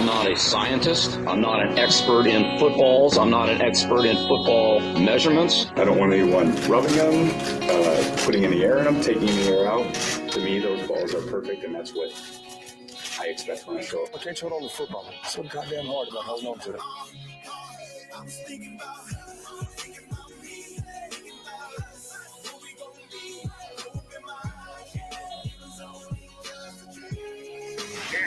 I'm not a scientist. I'm not an expert in footballs. I'm not an expert in football measurements. I don't want anyone rubbing them, uh, putting any air in them, taking any air out. To me, those balls are perfect, and that's what I expect when I show up. I can't hold on to football. It's so goddamn hard about holding on to it.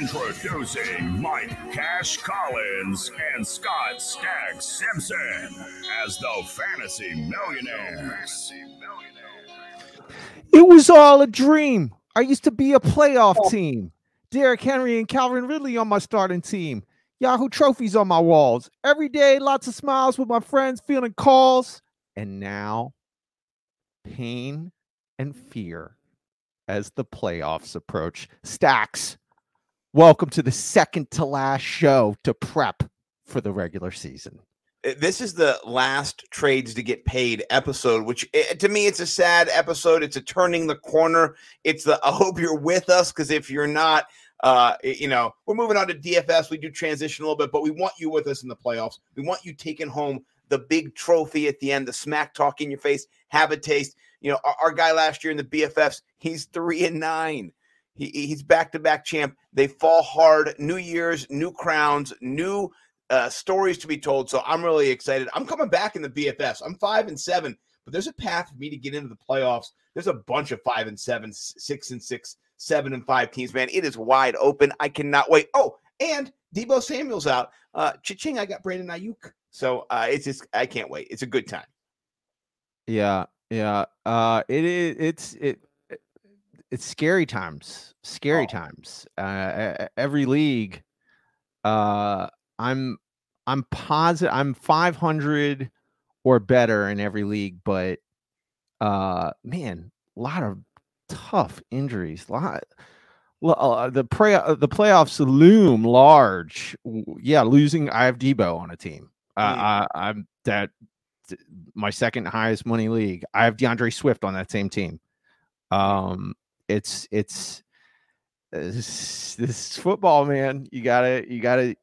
Introducing Mike Cash Collins and Scott Stacks Simpson as the Fantasy Millionaires. It was all a dream. I used to be a playoff team. Derrick Henry and Calvin Ridley on my starting team. Yahoo trophies on my walls. Every day, lots of smiles with my friends, feeling calls. And now, pain and fear as the playoffs approach. Stacks, welcome to the second to last show to prep for the regular season. Uh, This is the last trades to get paid episode, which eh, to me it's a sad episode. It's a turning the corner. It's the I hope you're with us because if you're not, uh, you know, we're moving on to DFS. We do transition a little bit, but we want you with us in the playoffs. We want you taking home the big trophy at the end, the smack talk in your face, have a taste. You know, our, our guy last year in the BFFs, he's three and nine. He, he's back to back champ. They fall hard. New years, new crowns, new uh, stories to be told. So I'm really excited. I'm coming back in the BFFs. I'm five and seven, but there's a path for me to get into the playoffs. There's a bunch of five and seven, six and six, seven and five teams, man. It is wide open. I cannot wait. Oh, and Deebo Samuel's out. Uh, cha-ching, I got Brandon Aiyuk. So uh, it's just, I can't wait. It's a good time. Yeah, yeah. Uh it is it's it it- it's scary times. Scary Oh. times. Uh every league uh I'm I'm positive I'm 500 or better in every league, but uh man, a lot of tough injuries. Lot uh, the play uh, the playoffs loom large. Yeah, losing I have Deebo on a team. Uh. I, I'm that my second highest money league. I have D'Andre Swift on that same team. Um, it's it's this, this football, man. You gotta you gotta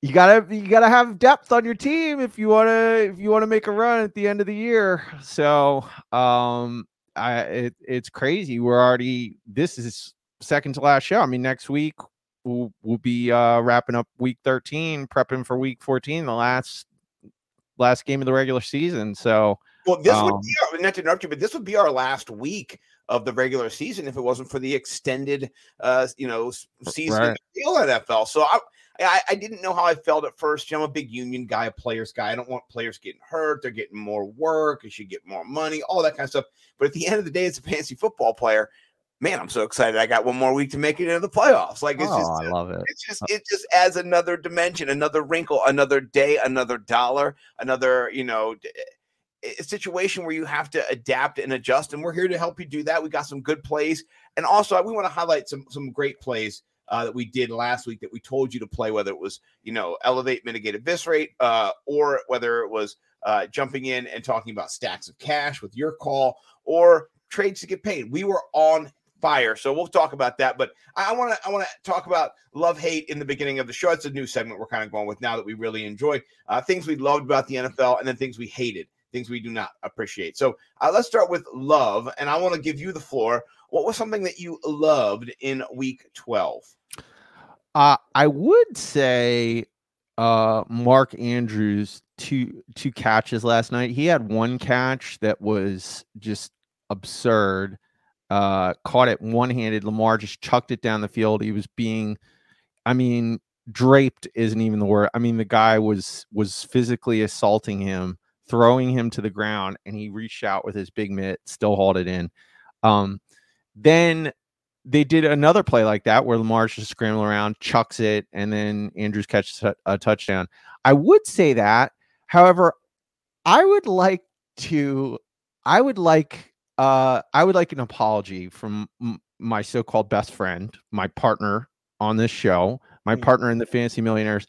you gotta you gotta have depth on your team if you wanna if you wanna make a run at the end of the year. So um, I it, it's crazy. We're already this is second to last show. I mean, next week we'll we'll be uh wrapping up week 13, prepping for week 14, the last last game of the regular season. So Well, this would Um, be our, not to interrupt you, but this would be our last week of the regular season if it wasn't for the extended, uh, you know, season right. of the NFL. So I, I, I didn't know how I felt at first. You know, I'm a big union guy, a players guy. I don't want players getting hurt. They're getting more work. They should get more money, all that kind of stuff. But at the end of the day, it's a fantasy football player. Man, I'm so excited! I got one more week to make it into the playoffs. Like it's oh, just, I love it. it's just it just adds another dimension, another wrinkle, another day, another dollar, another you know a situation where you have to adapt and adjust. And we're here to help you do that. We got some good plays, and also we want to highlight some some great plays uh, that we did last week that we told you to play, whether it was you know elevate, mitigate, eviscerate, uh, or whether it was uh, jumping in and talking about stacks of cash with your call or trades to get paid. We were on fire. So we'll talk about that. But I want to I want to talk about love hate in the beginning of the show. It's a new segment we're kind of going with now that we really enjoy uh, things we loved about the NFL and then things we hated, things we do not appreciate. So uh, let's start with love, and I want to give you the floor. What was something that you loved in Week Twelve? Uh, I would say uh Mark Andrews two two catches last night. He had one catch that was just absurd. Uh caught it one-handed. Lamar just chucked it down the field. He was being I mean, draped isn't even the word. I mean, the guy was was physically assaulting him, throwing him to the ground, and he reached out with his big mitt, still hauled it in. Um then they did another play like that where Lamar's just scrambling around, chucks it, and then Andrews catches a, touchdown. I would say that. However, I would like to, I would like, uh, I would like an apology from m- my so-called best friend, my partner on this show, my partner in the Fantasy Millionaires,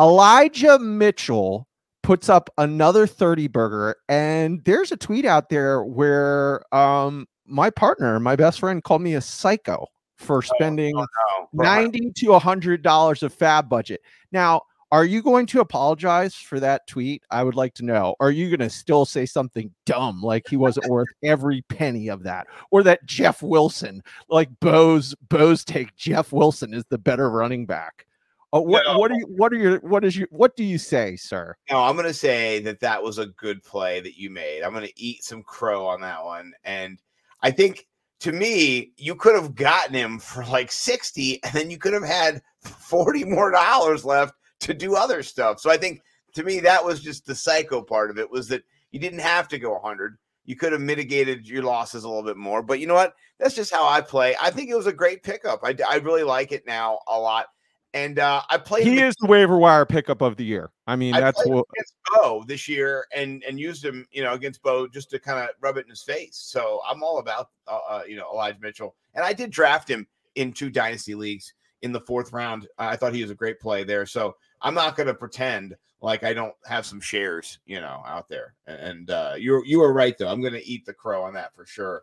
Elijah Mitchell puts up another 30 burger and there's a tweet out there where um my partner my best friend called me a psycho for spending Oh, bro, 90 to 100 dollars of FAAB budget. Now, are you going to apologize for that tweet? I would like to know. Are you going to still say something dumb like he wasn't worth every penny of that, or that Jeff Wilson, like Bo's Bo's take Jeff Wilson is the better running back? Uh, what No. what are you what are your what is your what do you say, sir? No, I'm gonna say that that was a good play that you made. I'm gonna eat some crow on that one, and I think to me, you could have gotten him for like 60, and then you could have had 40 more dollars left to do other stuff. So I think to me, that was just the psycho part of it was that you didn't have to go 100. You could have mitigated your losses a little bit more. But you know what? That's just how I play. I think it was a great pickup. I, I really like it now a lot. And uh, I played He is the waiver wire pickup of the year. I mean, I that's what against Bo this year and and used him, you know, against Bo just to kind of rub it in his face. So I'm all about, uh, uh, you know, Elijah Mitchell, and I did draft him in two dynasty leagues in the fourth round. I thought he was a great play there. So I'm not going to pretend like I don't have some shares, you know, out there. And uh, you you were right though. I'm going to eat the crow on that for sure.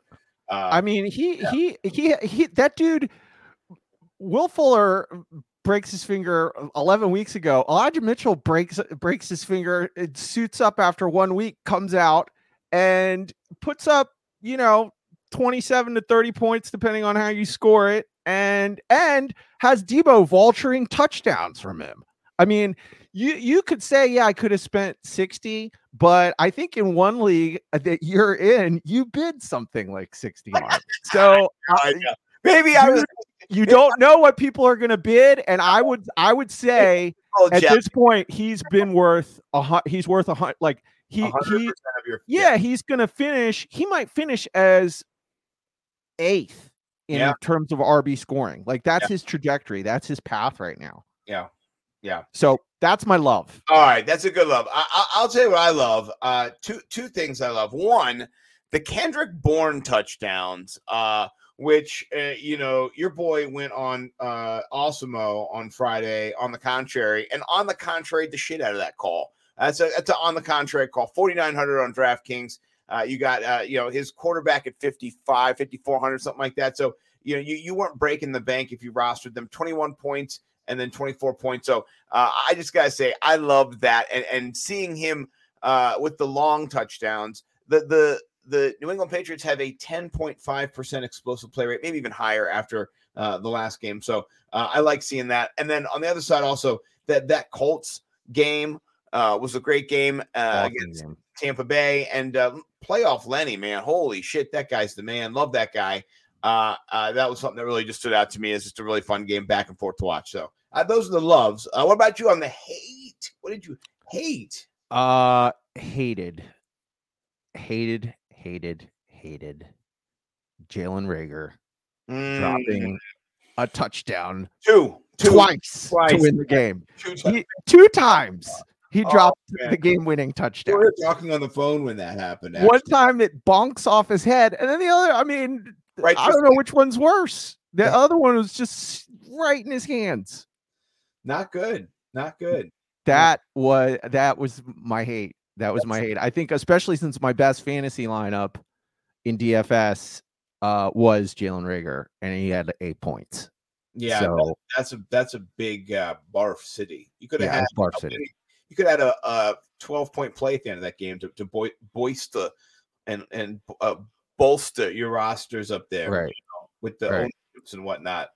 Uh, I mean, he yeah. he he he that dude Will Fuller breaks his finger uh, 11 weeks ago. Elijah Mitchell breaks breaks his finger, it suits up after 1 week, comes out and puts up, you know, 27 to 30 points depending on how you score it and and has Deebo vulturing touchdowns from him. I mean, you you could say yeah, I could have spent 60, but I think in one league that you're in, you bid something like 60 on. So I uh, know. Maybe I you- was you don't know what people are going to bid and i would i would say oh, at Jeff, this point he's been worth a he's worth a hun- like he 100% he of your yeah he's going to finish he might finish as eighth in Yeah. terms of rb scoring like that's his trajectory that's his path right now yeah yeah. so that's my love All right, that's a good love. I, I, I'll tell you what I love. Uh, two two things I love. One, the Kendrick Bourne touchdowns. Uh, which uh, you know your boy went on uh Osimo on Friday. On the contrary, and on the contrary, the shit out of that call. That's a that's a on the contrary call. Forty nine hundred on DraftKings. Uh, you got uh, you know his quarterback at 55, 5400, something like that. So you know you, you weren't breaking the bank if you rostered them. Twenty one points and then 24 points. So uh, I just gotta say, I love that, and and seeing him uh, with the long touchdowns. The the the New England Patriots have a 10.5 percent explosive play rate, maybe even higher after uh, the last game. So uh, I like seeing that. And then on the other side, also that that Colts game uh, was a great game uh, against game. Tampa Bay and uh, playoff Lenny, man. Holy shit, that guy's the man. Love that guy. Uh, uh, that was something that really just stood out to me It's just a really fun game back and forth to watch. So uh, those are the loves. Uh, what about you on the hate? What did you hate? uh hated hated hated hated jalen reagor Mm, dropping a touchdown two, two, twice, twice. to win the game. two He, two times he Oh, dropped man. the game-winning touchdown. We were talking on the phone when that happened. One time it bonks off his head, and then the other. I mean, Right I don't know which one's worse. The Yeah. other one was just right in his hands. Not good. Not good. That was that was my hate. That was my hate. I think, especially since my best fantasy lineup in DFS uh, was Jalen Reagor, and he had eight points. Yeah, so that's a that's a big uh, barf city. You could have yeah, had Barf City. you could have had a, a 12 point play at the end of that game to, to boi- boister and and uh, bolster your rosters up there Right. with the Right. and whatnot.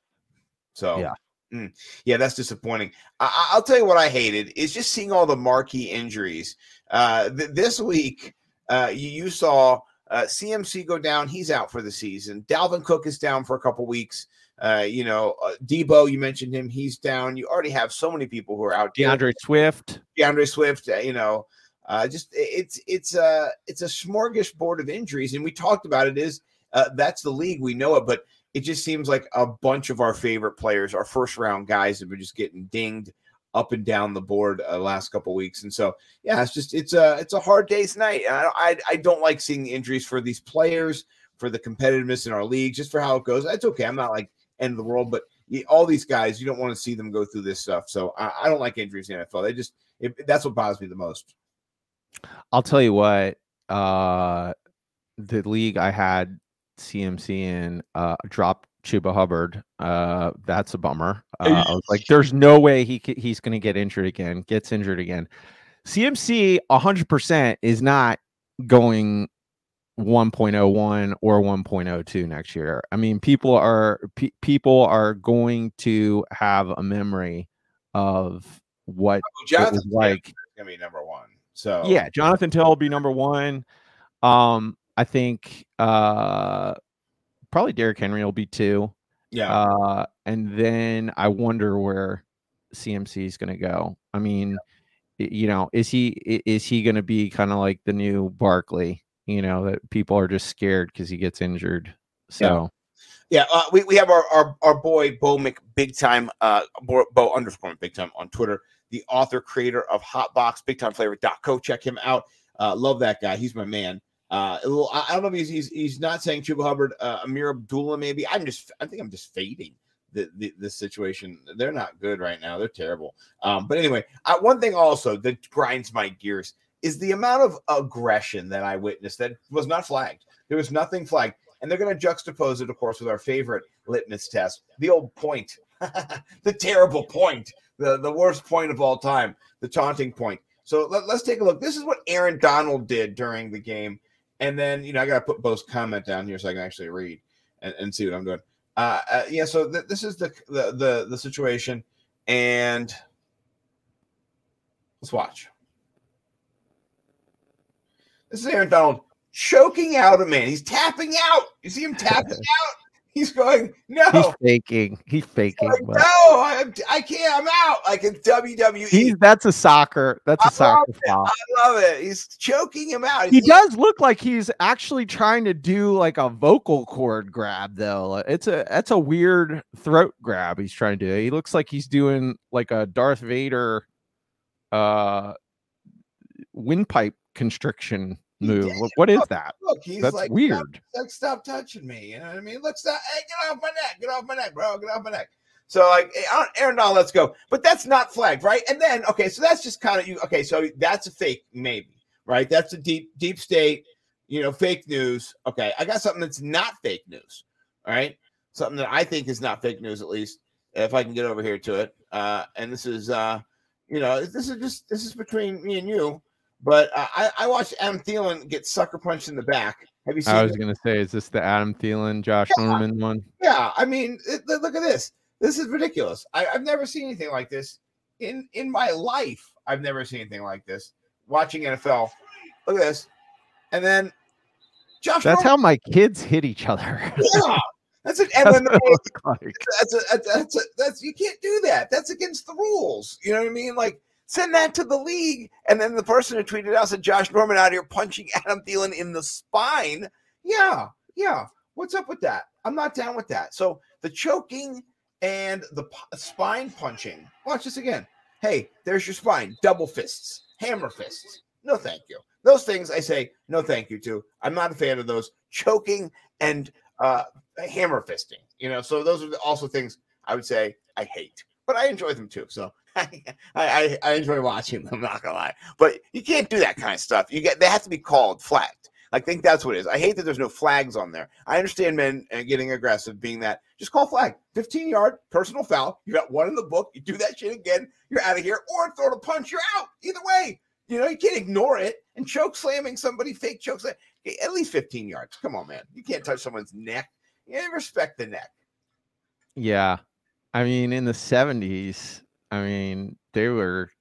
So Yeah. Mm, yeah, that's disappointing. I, I- I'll tell you what I hated is just seeing all the marquee injuries. Uh, th- this week, uh, you, you saw uh, CMC go down. He's out for the season. Dalvin Cook is down for a couple weeks. Uh, you know, uh, Deebo, you mentioned him. He's down. You already have so many people who are out. D'Andre Swift. D'Andre Swift, uh, you know, uh, just it's it's a it's a smorgasbord of injuries, and we talked about it. Is uh, that's the league we know it, but it just seems like a bunch of our favorite players, our first round guys, have been just getting dinged up and down the board uh, last couple weeks, and so yeah, it's just it's a it's a hard day's night. I, I I don't like seeing injuries for these players, for the competitiveness in our league, just for how it goes. That's okay. I'm not like end of the world, but all these guys, you don't want to see them go through this stuff. So I, I don't like injuries in NFL. They just it, that's what bothers me the most. I'll tell you what. Uh, the league I had CMC in uh, dropped Chuba Hubbard. Uh, that's a bummer. Uh, I was like, there's no way he he's going to get injured again. Gets injured again. CMC 100% is not going 1.01 or 1.02 next year. I mean, people are pe- people are going to have a memory of what it was like. gonna be number one. So Yeah, Jonathan Tell will be number one. Um, I think uh probably Derrick Henry will be two. yeah. Uh, and then I wonder where CMC is going to go. I mean, you know, is he is he going to be kind of like the new Barkley? You know, that people are just scared because he gets injured. So Yeah, uh, we, we have our, our, our boy Bo Mc Big Time, uh, Bo, Bo underscore Big Time on Twitter, the author creator of Hotbox BigTimeFlavor.co. Check him out. Uh, love that guy. He's my man. Uh, I, I don't know if he's, he's he's not saying Chuba Hubbard, uh, Ameer Abdullah. Maybe I'm just I think I'm just fading the, the this situation. They're not good right now. They're terrible. Um, but anyway, uh, one thing also that grinds my gears is the amount of aggression that I witnessed that was not flagged. There was nothing flagged and they're going to juxtapose it, of course, with our favorite litmus test, the old point, the terrible point, the, the worst point of all time, the taunting point. So let, us take a look. This is what Aaron Donald did during the game. And then, you know, I got to put Bo's comment down here so I can actually read and, and see what I'm doing. Uh, uh, yeah, so th- this is the, the the the situation, and let's watch. This is Aaron Donald choking out a man. He's tapping out. You see him tapping out? He's going, no, he's faking. He's faking. like, but no, I, I can't. I'm out. Like in WWE. he's that's a soccer. That's I a soccer foul. I love it. He's choking him out. He He's- does look like he's actually trying to do like a vocal cord grab though. It's a that's a weird throat grab he's trying to do. He looks like he's doing like a Darth Vader uh windpipe constriction He move. did. What- is that? Look, he's That's like, stop- weird. like, stop touching me. You know what I mean? Look, stop. Hey, get off my neck. Get off my neck, bro. Get off my neck. So, like, Aaron Donald, let's go. But that's not flagged, right? And then, okay, so that's just kind of you. Okay, so that's a fake, maybe, right? That's a deep, deep state, you know, fake news. Okay, I got something that's not fake news. All right, something that I think is not fake news, at least if I can get over here to it. Uh, and this is, uh, you know, this is just this is between me and you. But uh, I, I watched Adam Thielen get sucker punched in the back. Have you seen? I was gonna say, is this the Adam Thielen, Josh Norman one? Yeah, I mean, it, look at this. This is ridiculous. I, I've never seen anything like this in in my life. I've never seen anything like this. Watching NFL, look at this, and then Josh. That's Norman- how my kids hit each other. Yeah, that's an That's MMA. like. That's a, that's a, that's you can't do that. That's against the rules. You know what I mean? Like send that to the league, and then the person who tweeted out said Josh Norman out here punching Adam Thielen in the spine. Yeah, yeah. What's up with that? I'm not down with that. So the choking and the p- spine punching. Watch this again. Hey, there's your spine. Double fists, hammer fists. No, thank you. Those things I say no, thank you to. I'm not a fan of those choking and uh, hammer fisting. You know, so those are also things I would say I hate, but I enjoy them too. So I, I, I enjoy watching them. I'm not gonna lie, but you can't do that kind of stuff. You get they have to be called flagged. I think that's what it is. I hate that there's no flags on there. I understand men uh, getting aggressive, being that just call flag, 15 yard personal foul. You got one in the book. You do that shit again, you're out of here. Or throw the punch, you're out. Either way, you know you can't ignore it. And choke slamming somebody, fake choke slam, at least 15 yards. Come on, man. You can't touch someone's neck. You respect the neck. Yeah. I mean, in the 70s, I mean, they were,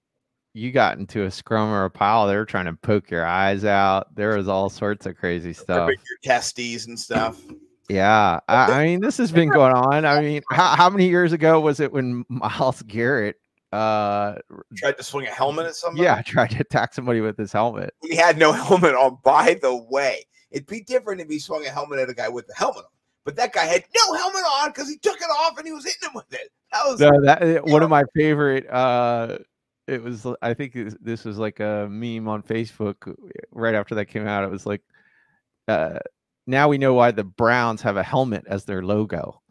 you got into a scrum or a pile, they were trying to poke your eyes out. There was all sorts of crazy stuff. Your testes and stuff. Yeah. I, I mean, this has been going on. I mean, how, how many years ago was it when Myles Garrett, uh, Tried to swing a helmet at somebody. yeah, tried to attack somebody with his helmet? he had no helmet on. By the way, it'd be different if he swung a helmet at a guy with the helmet on. But that guy had no helmet on because he took it off and he was hitting him with it. That was No, that uh, one of my favorite. Uh, it was. I think this- was like a meme on Facebook. uh, Right after that came out, it was like, uh, now we know why the Browns have a helmet as their logo.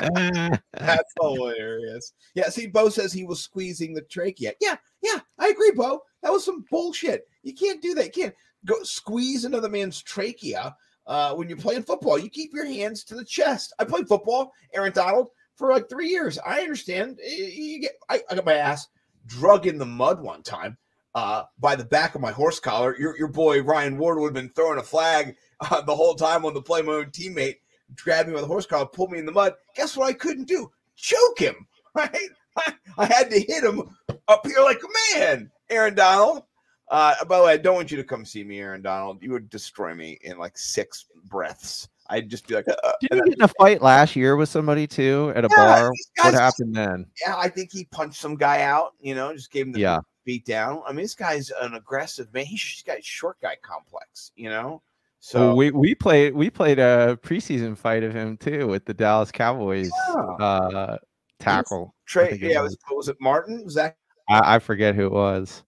that's hilarious. Yeah, see, Bo says he was squeezing the trachea. Yeah, yeah, I agree, Bo. That was some bullshit. You can't do that. You can't go squeeze another man's trachea. Uh, when you're playing football. You keep your hands to the chest. I played football, Aaron Donald, for like three years. I understand. You get, I, I got my ass drug in the mud one time uh, by the back of my horse collar. Your, your boy Ryan Ward would have been throwing a flag uh, the whole time on the play. My own teammate grabbed me by the horse collar, pulled me in the mud. Guess what I couldn't do? Choke him, right? I, I had to hit him up here like a man, Aaron Donald. Uh, by the way, I don't want you to come see me, Aaron Donald. You would destroy me in like six breaths. I'd just be like, uh, Did you get in a fight last year with somebody too at a Yeah, bar? What happened then? yeah, I think he punched some guy out. You know, just gave him the Yeah. beat down. I mean, this guy's an aggressive man. He's got short guy complex. You know, so So we we played we played a preseason fight of him too with the Dallas Cowboys Yeah. uh tackle. Trey, think it yeah, was. was, was it Martin? Was that I, I forget who it was.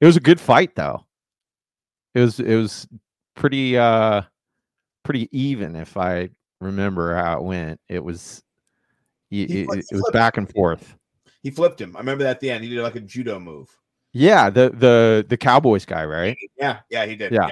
It was a good fight though. It was it was pretty uh pretty even if I remember how it went. It was He it, flipped- it he was back and forth. he flipped him? I remember that at the end. He did like a judo move. Yeah, the the the Cowboys guy, right? Yeah, yeah, he did. Yeah, yeah.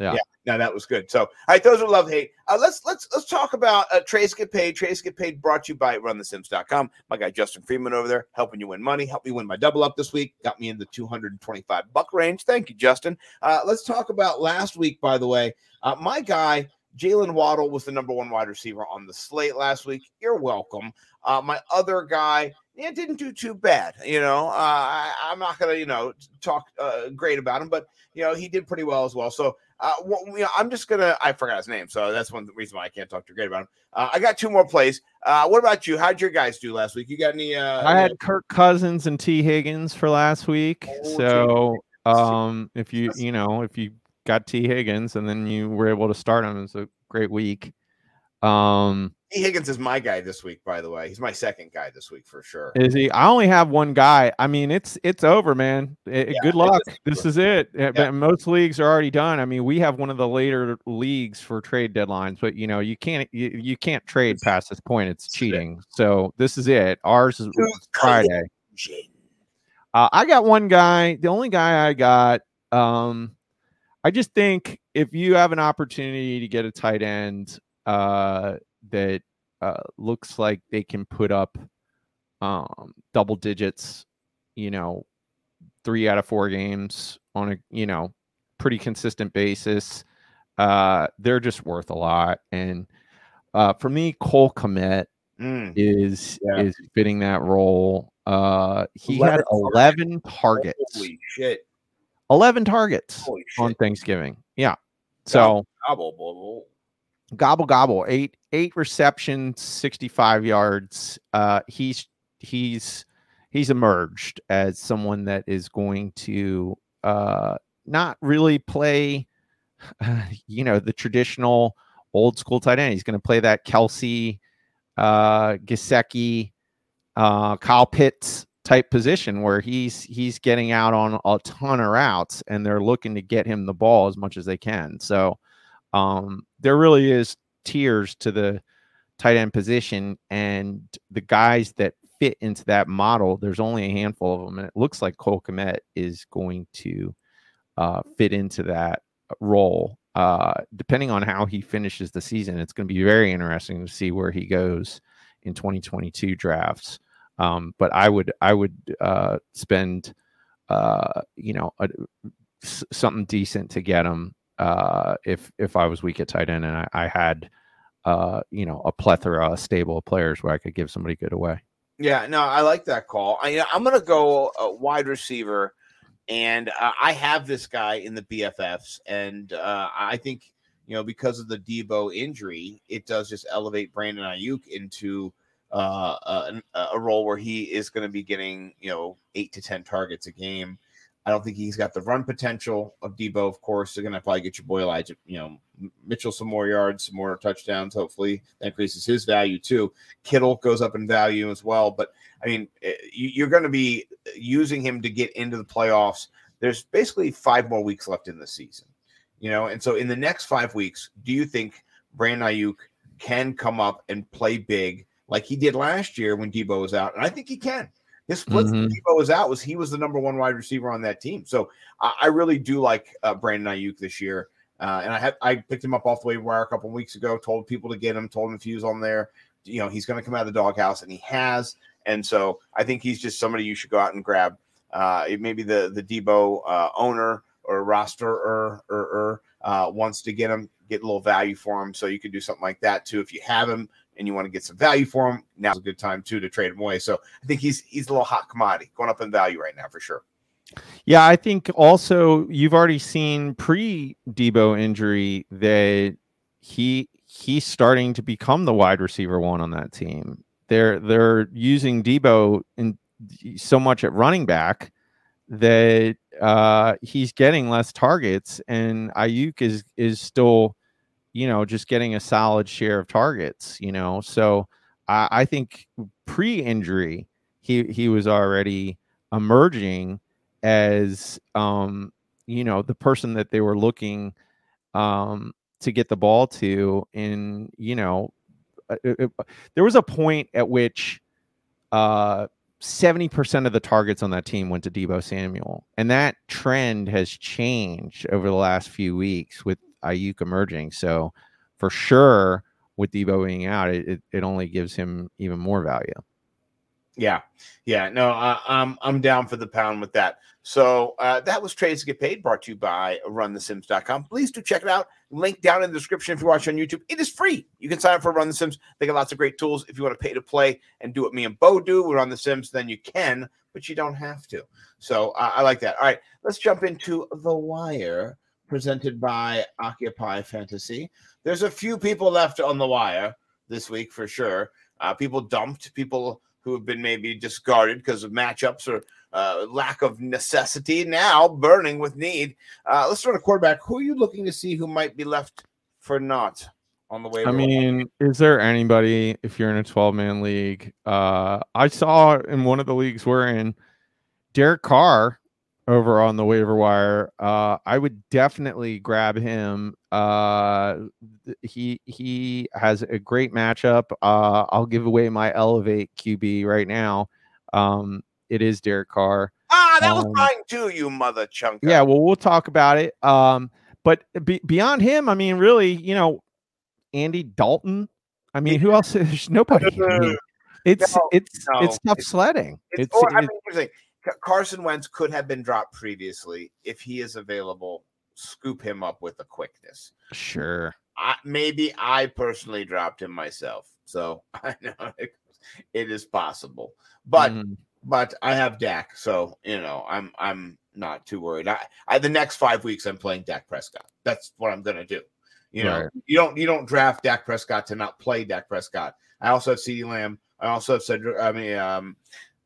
Yeah, no, that was good. So, all right, those are love hate. Uh, let's let's let's talk about uh, trades get paid. Trades get paid. Brought to you by RunTheSims.com. My guy Justin Freeman over there helping you win money. Helped me win my double up this week. Got me in the two hundred and twenty five buck range. Thank you, Justin. Uh, let's talk about last week. By the way, uh, my guy Jalen Waddle was the number one wide receiver on the slate last week. You're welcome. Uh, my other guy, yeah, didn't do too bad. You know, uh, I, I'm not gonna, you know, talk uh, great about him, but you know, he did pretty well as well. So, uh, well, you know, I'm just gonna, I forgot his name, so that's one reason why I can't talk too great about him. Uh, I got two more plays. Uh, what about you? How'd your guys do last week? You got any? Uh, I had Kirk Cousins and Tee Higgins for last week. Oh, So um if you you know, if you got Tee Higgins and then you were able to start him, it's a great week. Um Tee Higgins is my guy this week, by the way. He's my second guy this week for sure. is he I only have one guy. I mean, it's it's over, man. Eh, Yeah, good luck. is This is it. Eh, Yeah. Most leagues are already done. I mean, we have one of the later leagues for trade deadlines, but you know, you can't you, you can't trade past this point. It's is it. cheating. So this is it. Ours is Friday. Uh, I got one guy. The only guy I got. Um, I just think if you have an opportunity to get a tight end uh, that uh, looks like they can put up um, double digits, you know, three out of four games on a you know pretty consistent basis, uh, they're just worth a lot. And uh, for me, Cole Kmet Mm. is Yeah. is fitting that role. Uh, he had 11 11 targets. Holy shit! 11 targets on! Thanksgiving. Yeah. So. Gobble gobble, eight eight receptions, 65 yards. Uh, he's he's he's emerged as someone that is going to uh not really play, you know, the traditional old school tight end. He's going to play that Kelce, uh, Gesicki, uh, Kyle Pitts type position where he's he's getting out on a ton of routes and they're looking to get him the ball as much as they can. So um, there really is tiers to the tight end position, and the guys that fit into that model, there's only a handful of them, and it looks like Cole Kmet is going to uh, fit into that role. Uh, depending on how he finishes the season, it's going to be very interesting to see where he goes in 2022 drafts. Um, but I would I would uh, spend uh, you know a, something decent to get him uh, if if I was weak at tight end and I, I had uh, you know a plethora, a stable of players where I could give somebody good away. Yeah, no, I like that call. I, I'm going to go a wide receiver, and uh, I have this guy in the BFFs, and uh, I think you know because of the Deebo injury, it does just elevate Brandon Aiyuk into uh, a, a role where he is going to be getting you know eight to ten targets a game. I don't think he's got the run potential of Deebo. Of course, they're going to probably get your boy Elijah, you know, Mitchell some more yards, some more touchdowns. Hopefully, that increases his value too. Kittle goes up in value as well. But I mean, eh, you- you're going to be using him to get into the playoffs. There's basically five more weeks left in the season, you know, and so in the next five weeks, do you think Brandon Aiyuk can come up and play big like he did last year when Deebo was out? And I think he can. His split Mhm. Deebo was out was he was the number one wide receiver on that team. So I, I really do like uh, Brandon Aiyuk this year. Uh, and I had I picked him up off the waiver wire a couple of weeks ago. Told people to get him. Told him if he was on there, you know, he's going to come out of the doghouse, and he has. And so I think he's just somebody you should go out and grab. Uh, it maybe the the Deebo uh, owner or roster or or, or uh, wants to get him, get a little value for him. So you could do something like that too. If you have him and you want to get some value for him, now's a good time too to trade him away. So I think he's he's a little hot commodity going up in value right now for sure. Yeah, I think also you've already seen pre Deebo injury that he he's starting to become the wide receiver one on that team. They're they're using Deebo in so much at running back that uh, he's getting less targets, and Aiyuk is is still, you know, just getting a solid share of targets. You know, so I, I think pre-injury he he was already emerging as um, you know the person that they were looking um, to get the ball to, and you know, it, it, there was a point at which. Uh, 70% of the targets on that team went to Deebo Samuel. And that trend has changed over the last few weeks with Aiyuk emerging. So for sure, with Deebo being out, it, it, it only gives him even more value. Yeah, yeah, no, uh, I'm I'm down for the pound with that. So uh, that was trades to get paid, brought to you by RunTheSims.com. Please do check it out. Link down in the description if you watch on YouTube. It is free. You can sign up for Run the Sims. They got lots of great tools. If you want to pay to play and do what me and Bo do, we're on the Sims, then you can, but you don't have to. So uh, I like that. All right, let's jump into the wire presented by Occupy Fantasy. There's a few people left on the wire this week for sure. Uh, people dumped people who have been maybe discarded because of matchups or uh, lack of necessity, now burning with need. Uh, let's start a quarterback. Who are you looking to see who might be left for naught on the way? I mean, is there anybody if you're in a 12 man league? Uh, I saw in one of the leagues we're in, Derek Carr over on the waiver wire. Uh, I would definitely grab him. Uh, he he has a great matchup. Uh, I'll give away my elevate QB right now. Um, it is Derek Carr. Ah, that was Um, mine too, you mother chunk. Yeah, well, we'll talk about it. Um, but be, beyond him, I mean, really, you know, Andy Dalton. I mean, who else? There's nobody. I mean, it's No, it's no, it's tough sledding. It's, It's, or, I it- mean, here's the thing. Ca- Carson Wentz could have been dropped previously. If he is available, scoop him up with a quickness. sure. I, maybe I personally dropped him myself. So I know it, it is possible. But Mhm. but I have Dak, so you know I'm I'm not too worried. I, I the next five weeks I'm playing Dak Prescott. That's what I'm gonna do. You know, Right. you don't you don't draft Dak Prescott to not play Dak Prescott. I also have CeeDee Lamb. I also have said I mean um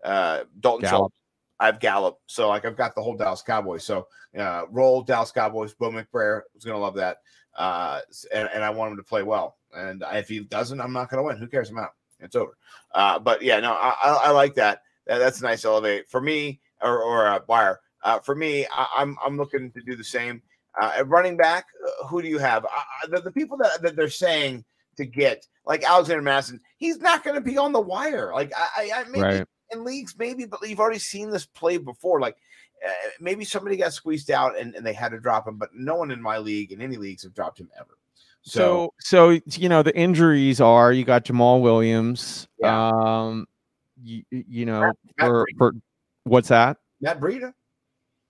uh Dalton Gallup. Schultz. I have Gallup. So like I've got the whole Dallas Cowboys. So uh roll Dallas Cowboys. Bo McBrayer is gonna love that. Uh and, and I want him to play well. And if he doesn't, I'm not gonna win. Who cares? I'm out. It's over. Uh, but yeah, no, I, I, I like that. that. That's a nice elevate for me, or or a wire. Uh, for me, I, I'm I'm looking to do the same. Uh, running back, uh, who do you have? The, the people that, that they're saying to get, like Alexander Mattison, he's not going to be on the wire. Like I, I, I maybe Right. In leagues, maybe, but you've already seen this play before. Like uh, maybe somebody got squeezed out and, and they had to drop him, but no one in my league in any leagues have dropped him ever. So, So, so you know the injuries are you got Jamaal Williams. Yeah. Um, you, you know Matt for for what's that? Matt Breida,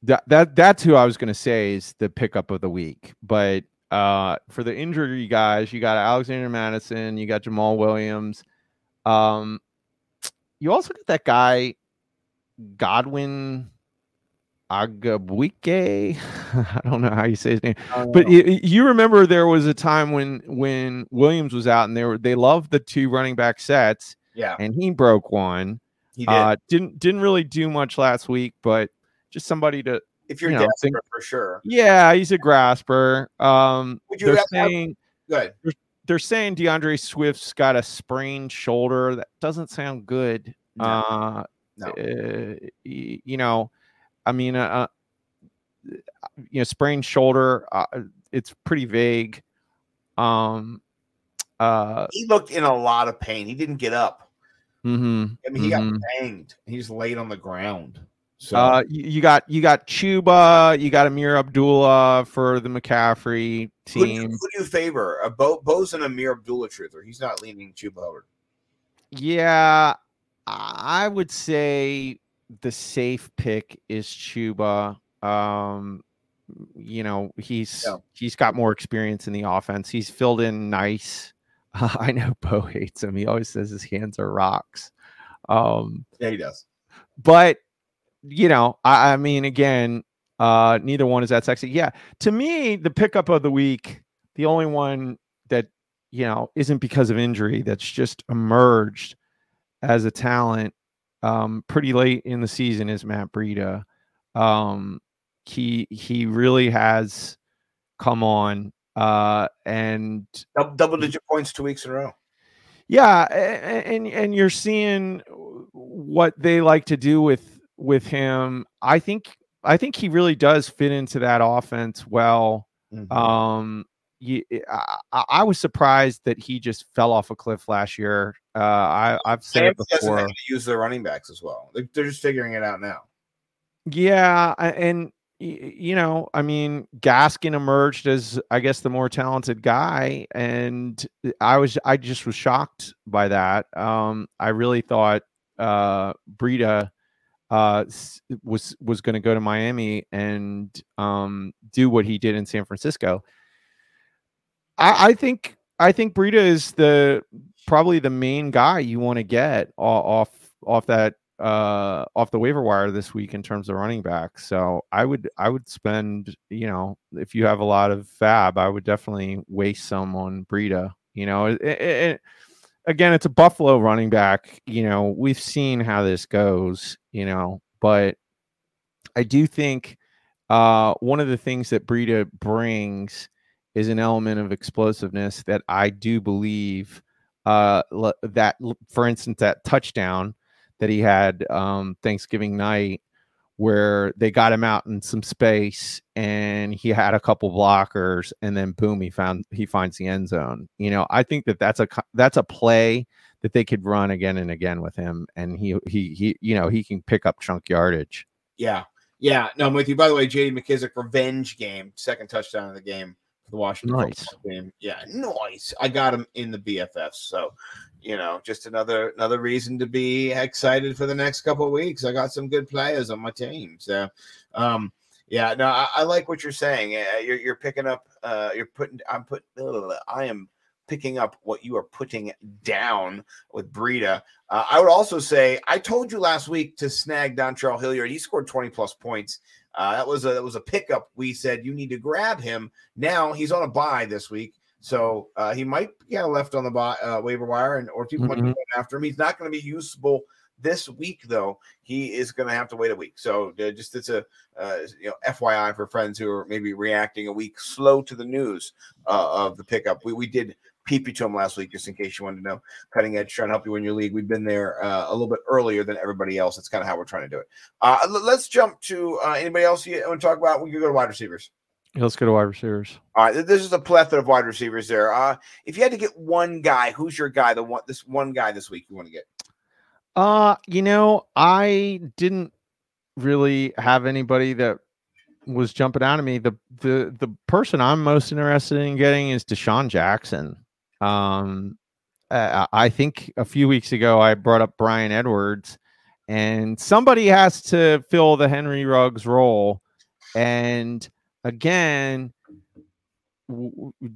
That that that's who I was going to say is the pickup of the week. But uh, for the injury guys, you got Alexander Mattison, you got Jamaal Williams. Um, you also got that guy Godwin Igwebuike. I don't know how you say his name, but you remember there was a time when when Williams was out and they were they loved the two running back sets yeah, and he broke one. he did. Uh, didn't didn't really do much last week, but just somebody to if you're you know, think- for sure, yeah, he's a grasper. Um, Would you they're saying good. they're saying D'Andre Swift's got a sprained shoulder. That doesn't sound good. No, uh, no. uh, you know, I mean, uh, uh, you know, sprained shoulder. Uh, it's pretty vague. Um, uh, He looked in a lot of pain. He didn't get up. mhm, I mean, he mhm. got banged. He's laid on the ground. So Uh, you, you got you got Chuba, you got Ameer Abdullah for the McCaffrey Who do, you, team. who do you favor? Uh, Bo, Bo's an Ameer Abdullah truther. He's not leaning Chuba Hubbard. Yeah, I would say the safe pick is Chuba. Um, you know, he's Yeah. he's got more experience in the offense. He's filled in nice. I know Bo hates him. He always says his hands are rocks. Um, Yeah, he does. but you know, I, I mean, again, uh, neither one is that sexy. Yeah, to me, the pickup of the week, the only one that you know isn't because of injury, that's just emerged as a talent um, pretty late in the season is Matt Breida. Um, he he really has come on, uh, and Double, double digit points two weeks in a row. yeah, and and you're seeing what they like to do with with him. I think I think he really does fit into that offense well. Um, you, I, I I was surprised that he just fell off a cliff last year. Uh, I I've said it Miami doesn't know before. to use their running backs as well. They're, they're just figuring it out now. Yeah, and you know, I mean, Gaskin emerged as I guess the more talented guy, and I was I just was shocked by that. Um, I really thought uh Breida uh was was going to go to Miami and um do what he did in San Francisco. I, I think I think Breida is the probably the main guy you want to get off off that uh off the waiver wire this week in terms of running back. So I would I would spend, you know, if you have a lot of FAAB, I would definitely waste some on Breida. You know, it, it, again, it's a Buffalo running back. You know, we've seen how this goes, you know, but I do think uh one of the things that Breida brings is an element of explosiveness that I do believe uh that for instance that touchdown that he had um Thanksgiving night where they got him out in some space and he had a couple blockers and then boom he found he finds the end zone. You know, I think that that's a that's a play that they could run again and again with him and he he he you know, he can pick up chunk yardage. Yeah. Yeah. No, I'm with you. By the way, JD McKissic revenge game, second touchdown of the game for the Washington Nice. game. Yeah, nice. I got him in the BFFs. So, you know, just another another reason to be excited for the next couple of weeks. I got some good players on my team. So um yeah, no, I, I like what you're saying. You're, you're picking up. Uh, you're putting. I'm putting. I am picking up what you are putting down with Breida. Uh, I would also say I told you last week to snag Dontrell Hilliard. He scored 20 plus points. Uh, that was a that was a pickup. We said you need to grab him. Now he's on a bye this week, so uh, he might get left on the bye, uh, waiver wire, and or people might be Mhm. going after him. He's not going to be usable this week, though. He is going to have to wait a week. So uh, just it's a uh, you know FYI for friends who are maybe reacting a week slow to the news uh, of the pickup. We we did peep to him last week, just in case you wanted to know. Cutting edge, trying to help you win your league. We've been there uh, a little bit earlier than everybody else. That's kind of how we're trying to do it. Uh, let's jump to uh, anybody else you want to talk about. We can go to wide receivers. Let's go to wide receivers. All right, this is a plethora of wide receivers there. Uh, if you had to get one guy, who's your guy? The one, this one guy this week you want to get? Uh, you know, I didn't really have anybody that was jumping out at me. The the the person I'm most interested in getting is DeSean Jackson. Um, uh, I think a few weeks ago I brought up Bryan Edwards, and somebody has to fill the Henry Ruggs role. And again,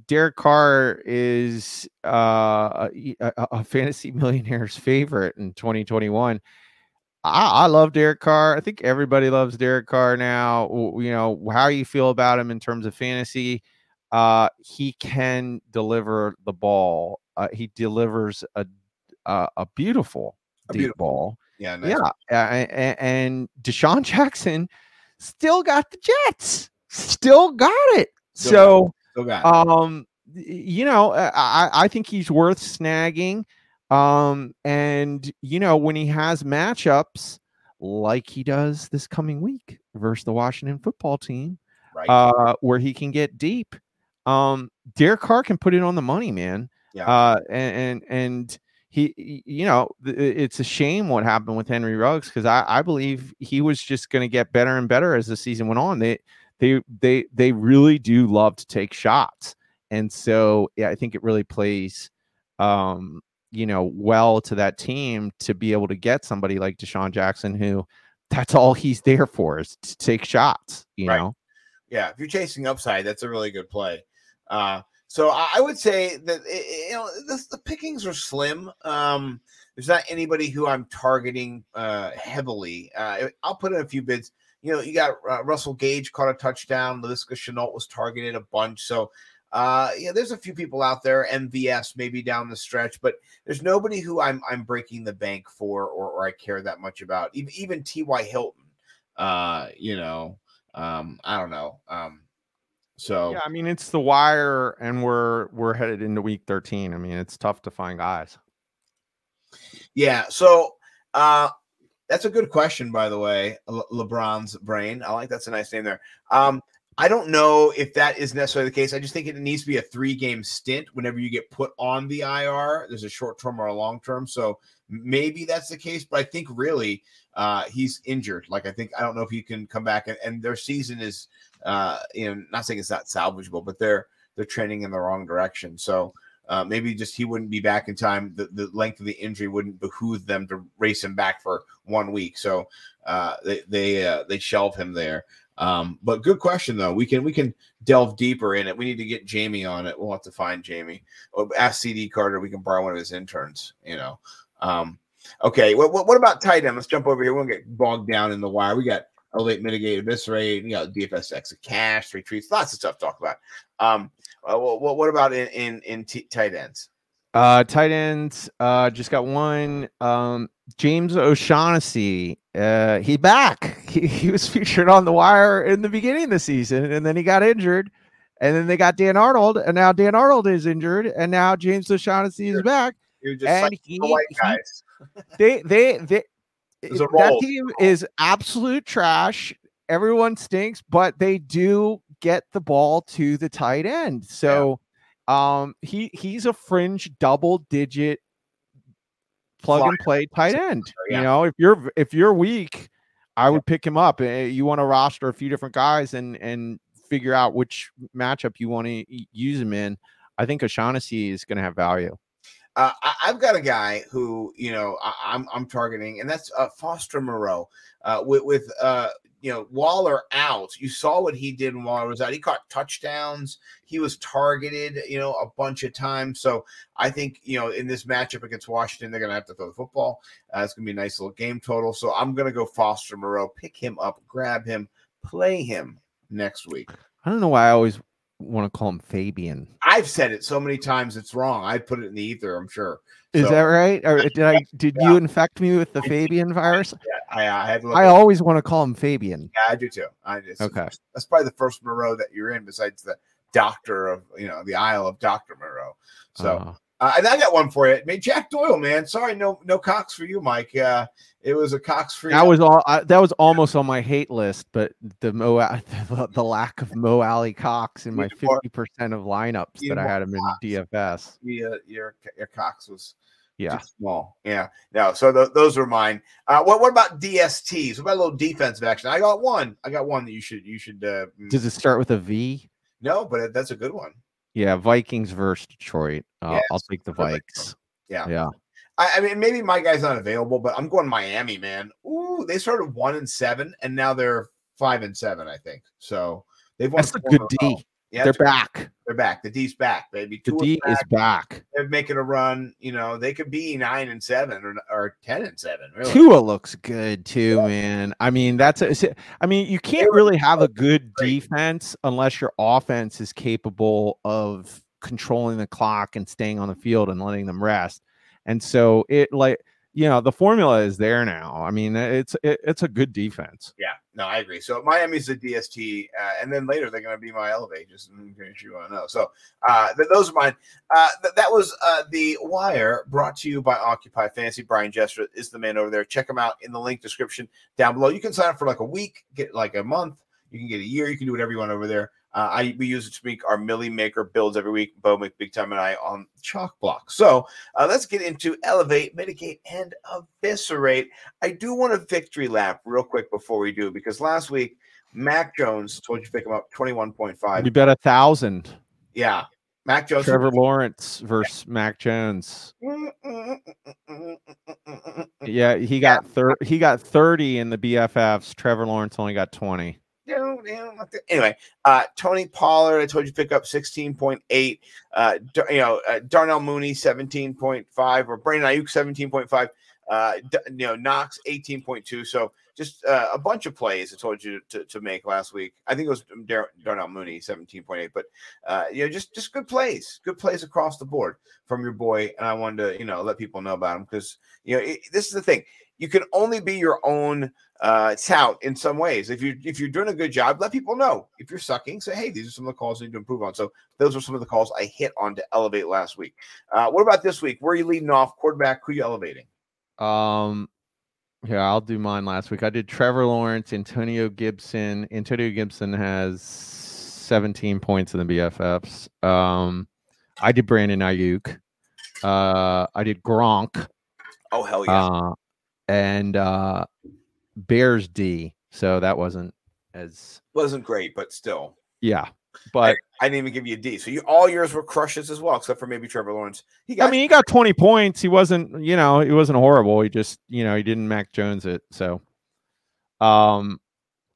Derek Carr is uh, a, a, fantasy millionaire's favorite in 2021. I, I love Derek Carr. I think everybody loves Derek Carr now. You know, how you feel about him in terms of fantasy. Uh, he can deliver the ball. Uh, he delivers a a, a beautiful A deep beautiful- ball. Yeah, nice. Yeah, and, and DeSean Jackson still got the Jets. Still got it. Still so Still got it. um you know uh, i i think he's worth snagging um and you know when he has matchups like he does this coming week versus the washington football team right. uh where he can get deep um derek carr can put it on the money man Yeah. uh and and, and he you know it's a shame what happened with henry ruggs because i i believe he was just going to get better and better as the season went on they they they they really do love to take shots and so yeah, I think it really plays, um, you know, well to that team to be able to get somebody like DeSean Jackson, who that's all he's there for is to take shots. You Right. know, Yeah, if you're chasing upside, that's a really good play. Uh, so I, I would say that i- i- you know the, pickings are slim. Um, there's not anybody who I'm targeting uh, heavily. Uh, I'll put in a few bids. You know, you got uh, Russell Gage caught a touchdown. Laviska Shenault was targeted a bunch. So, uh, yeah, there's a few people out there. MVS maybe down the stretch, but there's nobody who I'm I'm breaking the bank for or, or I care that much about. Even even T.Y. Hilton. Uh, you know, um, I don't know. Um, so yeah, I mean it's the wire, and we're we're headed into week 13. I mean it's tough to find guys. Yeah. So uh that's a good question, by the way. Le- LeBron's brain. I like that's a nice name there. Um, I don't know if that is necessarily the case. I just think it needs to be a three game stint whenever you get put on the IR. There's a short term or a long term. So maybe that's the case, but I think really uh he's injured. Like I think I don't know if he can come back and, and their season is uh you know not saying it's not salvageable, but they're they're trending in the wrong direction. So uh, maybe just he wouldn't be back in time. The, the length of the injury wouldn't behoove them to race him back for one week. So uh, they they uh, they shelve him there. Um, but good question though. We can we can delve deeper in it. We need to get Jamie on it. We'll have to find Jamie. Or ask CD Carter. We can borrow one of his interns. You know. Um, okay. What, what what about tight end? Let's jump over here. We won't get bogged down in the wire. We got elevate, mitigate, eviscerate. You know, DFS exit cash, three tweets, lots of stuff to talk about. Um, uh, what, what about in in in t- tight ends? Uh, tight ends. Uh, just got one. Um, James O'Shaughnessy. Uh, he back. He, he was featured on the wire in the beginning of the season, and then he got injured, and then they got Dan Arnold, and now Dan Arnold is injured, and now James O'Shaughnessy is back, You're just and like he, the white he- guys. they they they a that team is absolute trash. Everyone stinks, but they do get the ball to the tight end. So um he he's a fringe double digit plug and play tight end. yeah. You know, if you're if you're weak, I would pick him up. Eh, You want to roster a few different guys and and figure out which matchup you want to use him in. I think O'Shaughnessy is going to have value. Uh, I, I've got a guy who you know I, I'm I'm targeting, and that's uh, Foster Moreau. Uh, with with uh, you know Waller out, you saw what he did when Waller was out. He caught touchdowns. He was targeted, you know, a bunch of times. So I think you know in this matchup against Washington, they're going to have to throw the football. Uh, it's going to be a nice little game total. So I'm going to go Foster Moreau, pick him up, grab him, play him next week. I don't know why I always want to call him Fabian. I've said it so many times it's wrong. I put it in the ether. I'm sure. Is So- that right? Or did I did Yeah. you infect me with the Fabian virus? I, I had I at- always want to call him Fabian. Yeah, I do too. I just Okay. That's probably the first Moreau that you're in, besides the doctor of you know the Isle of Doctor Moreau. So, Uh, uh, and I got one for you. Made Jack Doyle, man. Sorry, no no Cox for you, Mike. Uh, it was a Cox free. that was all. I, that was almost on my hate list, but the Mo, the, the lack of Mo Alie-Cox in my fifty percent of lineups that I had him in DFS. Yeah, your your Cox was Yeah, small. Yeah, no. So th- those were mine. Uh, what what about DSTs? What about a little defensive action? I got one. I got one that you should you should. Uh, mm, does it start with a V? no, but that's a good one. Yeah, Vikings versus Detroit. Uh, I'll take the. Vikes. Yeah. yeah. I, I mean, maybe my guy's not available, but I'm going Miami, man. Ooh, they started one and seven, and now they're five and seven, I think. So they've won. That's a good. D. Yeah, They're right. back. They're back. The D's back, baby. The Two D is back. They're making a run. You know, they could be nine and seven or, or ten and seven. Really. Tua looks good too, man. I mean, that's a, I mean, you can't really have a good defense unless your offense is capable of controlling the clock and staying on the field and letting them rest. And so it like you know the formula is there now. I mean, it's it, it's a good defense. Yeah, no, I agree. So Miami's the DST, uh, and then later they're going to be my Elevate, just in case you want to know. So uh, th- those are mine. Uh, th- that was uh, the Wire, brought to you by Occupy Fantasy. Brian Jester is the man over there. Check him out in the link description down below. You can sign up for like a week, get like a month. You can get a year. You can do whatever you want over there. Uh, I we use it to make our Milly Maker builds every week. Bo big time and I on chalk block. So uh, let's get into elevate, mitigate, and eviscerate. I do want a victory lap real quick before we do because last week Mac Jones told you to pick him up twenty one point five. You bet a thousand. Yeah, Mac Jones. Trevor Lawrence versus Mac Jones. Yeah, he got thir- he got 30 in the BFFs. Trevor Lawrence only got 20. Anyway, uh, Tony Pollard, I told you pick up 16.8. Uh, you know, uh, Darnell Mooney 17.5 or Brandon Aiyuk 17.5. Uh, you know, Knox 18.2. So just uh, a bunch of plays I told you to, to make last week. I think it was Dar- Darnell Mooney 17.8, but uh, you know, just just good plays, good plays across the board from your boy. And I wanted to you know let people know about him because you know it, this is the thing. You can only be your own uh, tout in some ways. If you if you're doing a good job, let people know. If you're sucking, say, hey, these are some of the calls I need to improve on. So those are some of the calls I hit on to elevate last week. Uh, what about this week? Where are you leading off? Quarterback? Who are you elevating? Um, yeah, I'll do mine last week. I did Trevor Lawrence, Antonio Gibson. Antonio Gibson has 17 points in the BFFs. Um, I did Brandon Aiyuk. Uh, I did Gronk. Oh hell yeah! Uh, and uh, Bears D. So that wasn't as Wasn't great, but still. yeah. But I didn't even give you a D. So you all yours were crushes as well, except for maybe Trevor Lawrence. He got I mean, he got 20 points. He wasn't, you know, he wasn't horrible. He just, you know, he didn't Mac Jones it. So, um,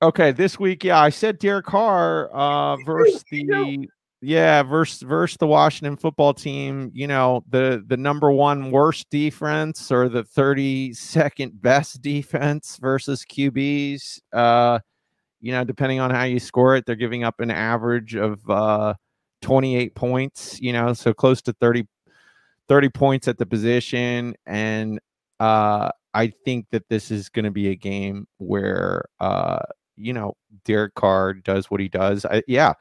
okay, this week, yeah, I said Derek Carr uh versus the yeah versus versus the Washington football team. You know, the the number one worst defense or the 32nd best defense versus QBs. Uh, you know, depending on how you score it, they're giving up an average of uh 28 points, you know, so close to 30 30 points at the position and uh I think that this is going to be a game where uh you know Derek Carr does what he does. I, yeah,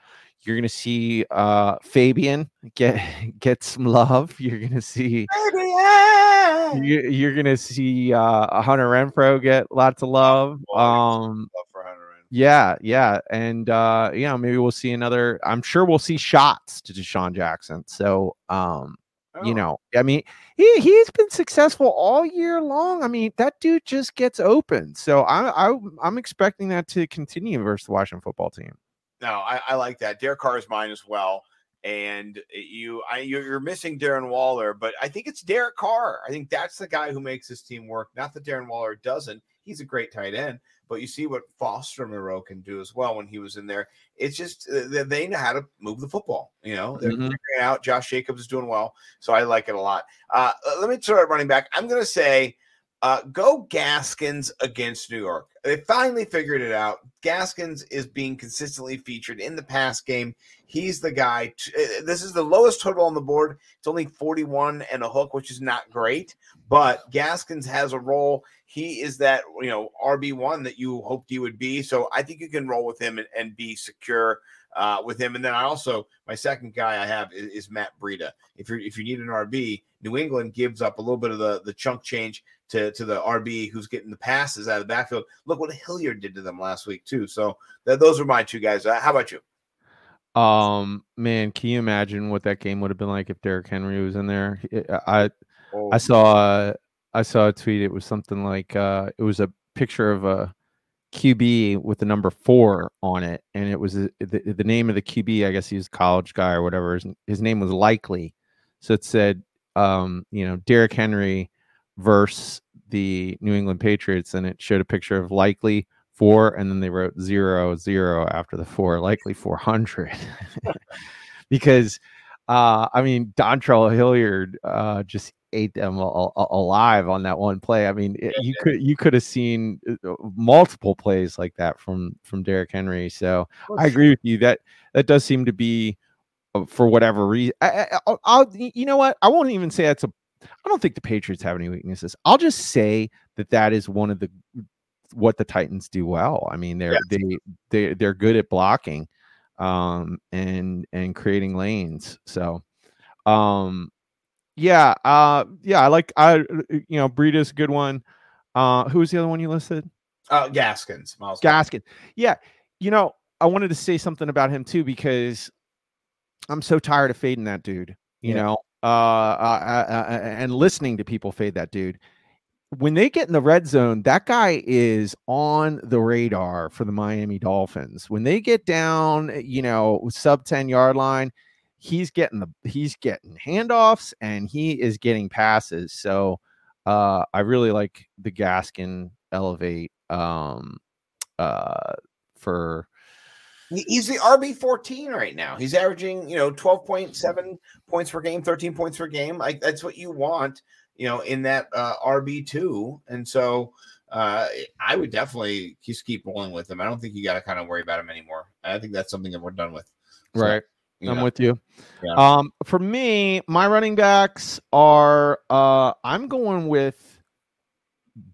you're going to see uh Fabian get get some love. You're going to see you, you're going to see uh Hunter Renfrow get lots of love. Um Love for Hunter Renfrow. yeah, yeah, and uh, you know, maybe we'll see another. I'm sure we'll see shots to DeSean Jackson. So, um, you Oh. know, I mean, he he's been successful all year long. I mean, that dude just gets open. So I, I I'm expecting that to continue versus the Washington football team. No, I, I like that. Derek Carr is mine as well. And you, I, you're, missing Darren Waller, but I think it's Derek Carr. I think that's the guy who makes this team work. Not that Darren Waller doesn't. He's a great tight end, but you see what Foster Moreau can do as well when he was in there. It's just uh, they- they know how to move the football. You know, they're Mhm. figuring out. Josh Jacobs is doing well, so I like it a lot. Uh, let me start running back. I'm going to say uh, go Gaskins against New York. They finally figured it out. Gaskins is being consistently featured in the pass game. He's the guy. uh, this is the lowest total on the board. It's only 41 and a hook, which is not great, but Gaskins has a role. He is that, you know, RB1 that you hoped he would be. So I think you can roll with him and, and be secure uh, with him. And then I also, my second guy I have is, is Matt Breida. If you're if you need an RB, New England gives up a little bit of the, the chunk change to, to the RB who's getting the passes out of the backfield. Look what Hilliard did to them last week, too. So th- those are my two guys. Uh, how about you? Um, man, can you imagine what that game would have been like if Derrick Henry was in there? I Oh, I saw I saw a tweet. It was something like uh, it was a picture of a QB with the number four on it, and it was uh, the, the name of the QB. I guess he was college guy or whatever. His, his name was Likely, so it said, um, you know, Derrick Henry versus the New England Patriots, and it showed a picture of Likely four, and then they wrote zero zero after the four, likely four hundred, because uh, I mean, Dontrell Hilliard uh, just ate them alive on that one play. I mean, it- you could you could have seen uh, multiple plays like that from from Derrick Henry. So I agree with you that that does seem to be uh, for whatever reason. I, I, I'll, I'll you know what? I won't even say that's a. I don't think the Patriots have any weaknesses. I'll just say that that is one of the what the Titans do well. I mean, they're they they they're good at blocking um and and creating lanes. So um yeah, uh yeah, I like I uh, you know, Breida's a good one. Uh who was the other one you listed? uh, Gaskins. Myles Gaskin. Yeah, you know, I wanted to say something about him too because I'm so tired of fading that dude. You Yeah. know, uh, uh, uh, uh, and listening to people fade that dude. When they get in the red zone, that guy is on the radar for the Miami Dolphins. When they get down, you know, sub 10 yard line, he's getting the he's getting handoffs and he is getting passes. So uh I really like the Gaskin elevate um uh for He's the RB 14 right now. He's averaging, you know, 12.7 points per game, 13 points per game. Like that's what you want, you know, in that uh, RB2. And so uh, I would definitely just keep rolling with him. I don't think you got to kind of worry about him anymore. I think that's something that we're done with. So, right. I'm with you. Yeah. Um, for me, my running backs are uh I'm going with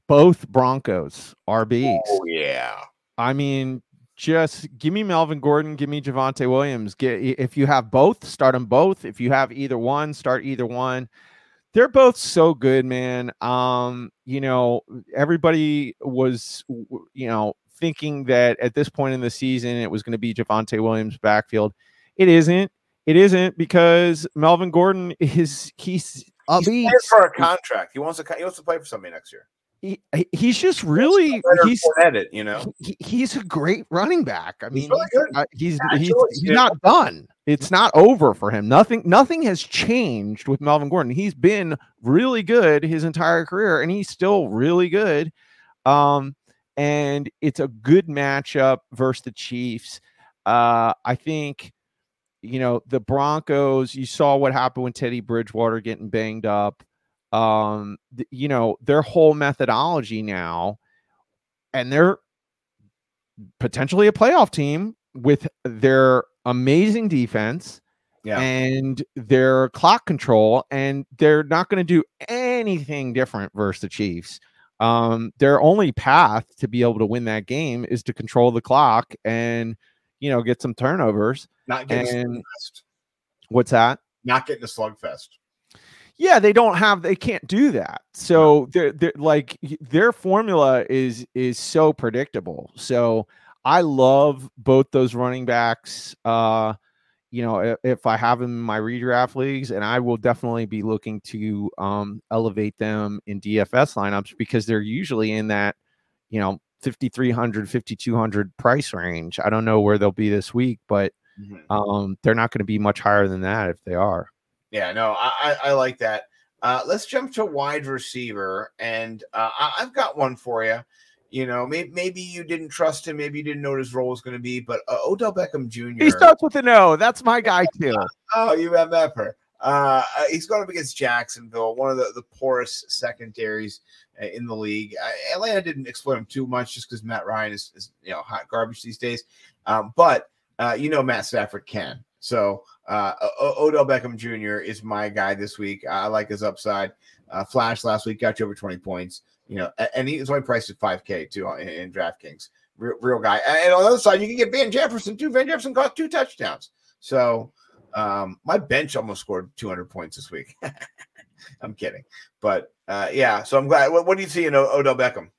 both Broncos RBs. Oh, yeah. I mean, just give me Melvin Gordon, give me Javonte Williams. Get if you have both, start them both. If you have either one, start either one. They're both so good, man. Um, you know, everybody was, you know, thinking that at this point in the season it was going to be Javonte Williams backfield. It isn't. It isn't because Melvin Gordon is he's He's playing for a contract. He wants to. He wants to play for somebody next year. He, he- he's just really he's Fournette it, you know. he, he's a great running back. I mean, He's really he's, uh, he's Yeah, he's, he's not done. It's not over for him. Nothing nothing has changed with Melvin Gordon. He's been really good his entire career, and he's still really good. Um, and it's a good matchup versus the Chiefs. Uh, I think you know the Broncos. You saw what happened when Teddy Bridgewater getting banged up. Um, th- you know their whole methodology now, and they're potentially a playoff team with their amazing defense Yeah. and their clock control, and they're not going to do anything different versus the Chiefs. Um, their only path to be able to win that game is to control the clock and you know get some turnovers. Not getting a slugfest. What's that? Not getting a slugfest. Yeah, they don't have they can't do that. So they're, they're like their formula is is so predictable. So I love both those running backs. Uh, you know, if I have them in my redraft leagues, and I will definitely be looking to um elevate them in DFS lineups because they're usually in that, you know, 5300 5200 price range. I don't know where they'll be this week, but Mhm. um they're not going to be much higher than that if they are. Yeah, no, I, I, I like that. Uh, let's jump to wide receiver, and uh, I, I've got one for you. You know, maybe, maybe you didn't trust him, maybe you didn't know what his role was going to be, but uh, Odell Beckham Jr. He starts with an O. That's my guy too. Oh, you have Mepper. Uh, uh, he's going up against Jacksonville, one of the, the poorest secondaries uh, in the league. Atlanta didn't exploit him too much just because Matt Ryan is, is, you know, hot garbage these days. Um, but uh, you know, Matt Stafford can. So uh, o- Odell Beckham Jr. is my guy this week. I like his upside. Uh, Flash last week got you over 20 points. You know, and he's only priced at 5K too in, in DraftKings. Real, real guy. And on the other side, you can get Van Jefferson too. Van Jefferson got two touchdowns. So um, my bench almost scored 200 points this week. I'm kidding, but uh, yeah. So I'm glad. What, what do you see in o- Odell Beckham?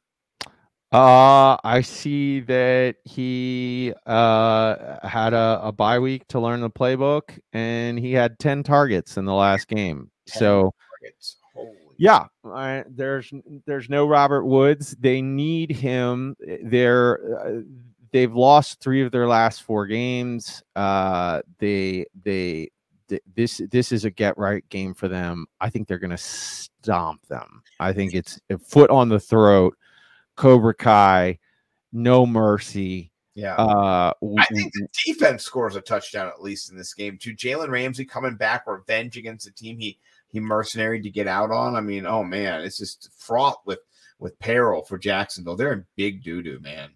Uh, I see that he uh had a, a bye week to learn the playbook, and he had ten targets in the last game. 10 So yeah, I, there's there's no Robert Woods. They need him. They're uh, they've lost three of their last four games. Uh, they they. th- This this is a get right game for them. I think they're gonna stomp them. I think it's a foot on the throat, Cobra Kai, no mercy. Yeah. Uh, I think the defense scores a touchdown at least in this game too. Jalen Ramsey coming back revenge against the team he he mercenary to get out on. I mean, oh man, it's just fraught with with peril for Jacksonville. They're in big doo doo, man.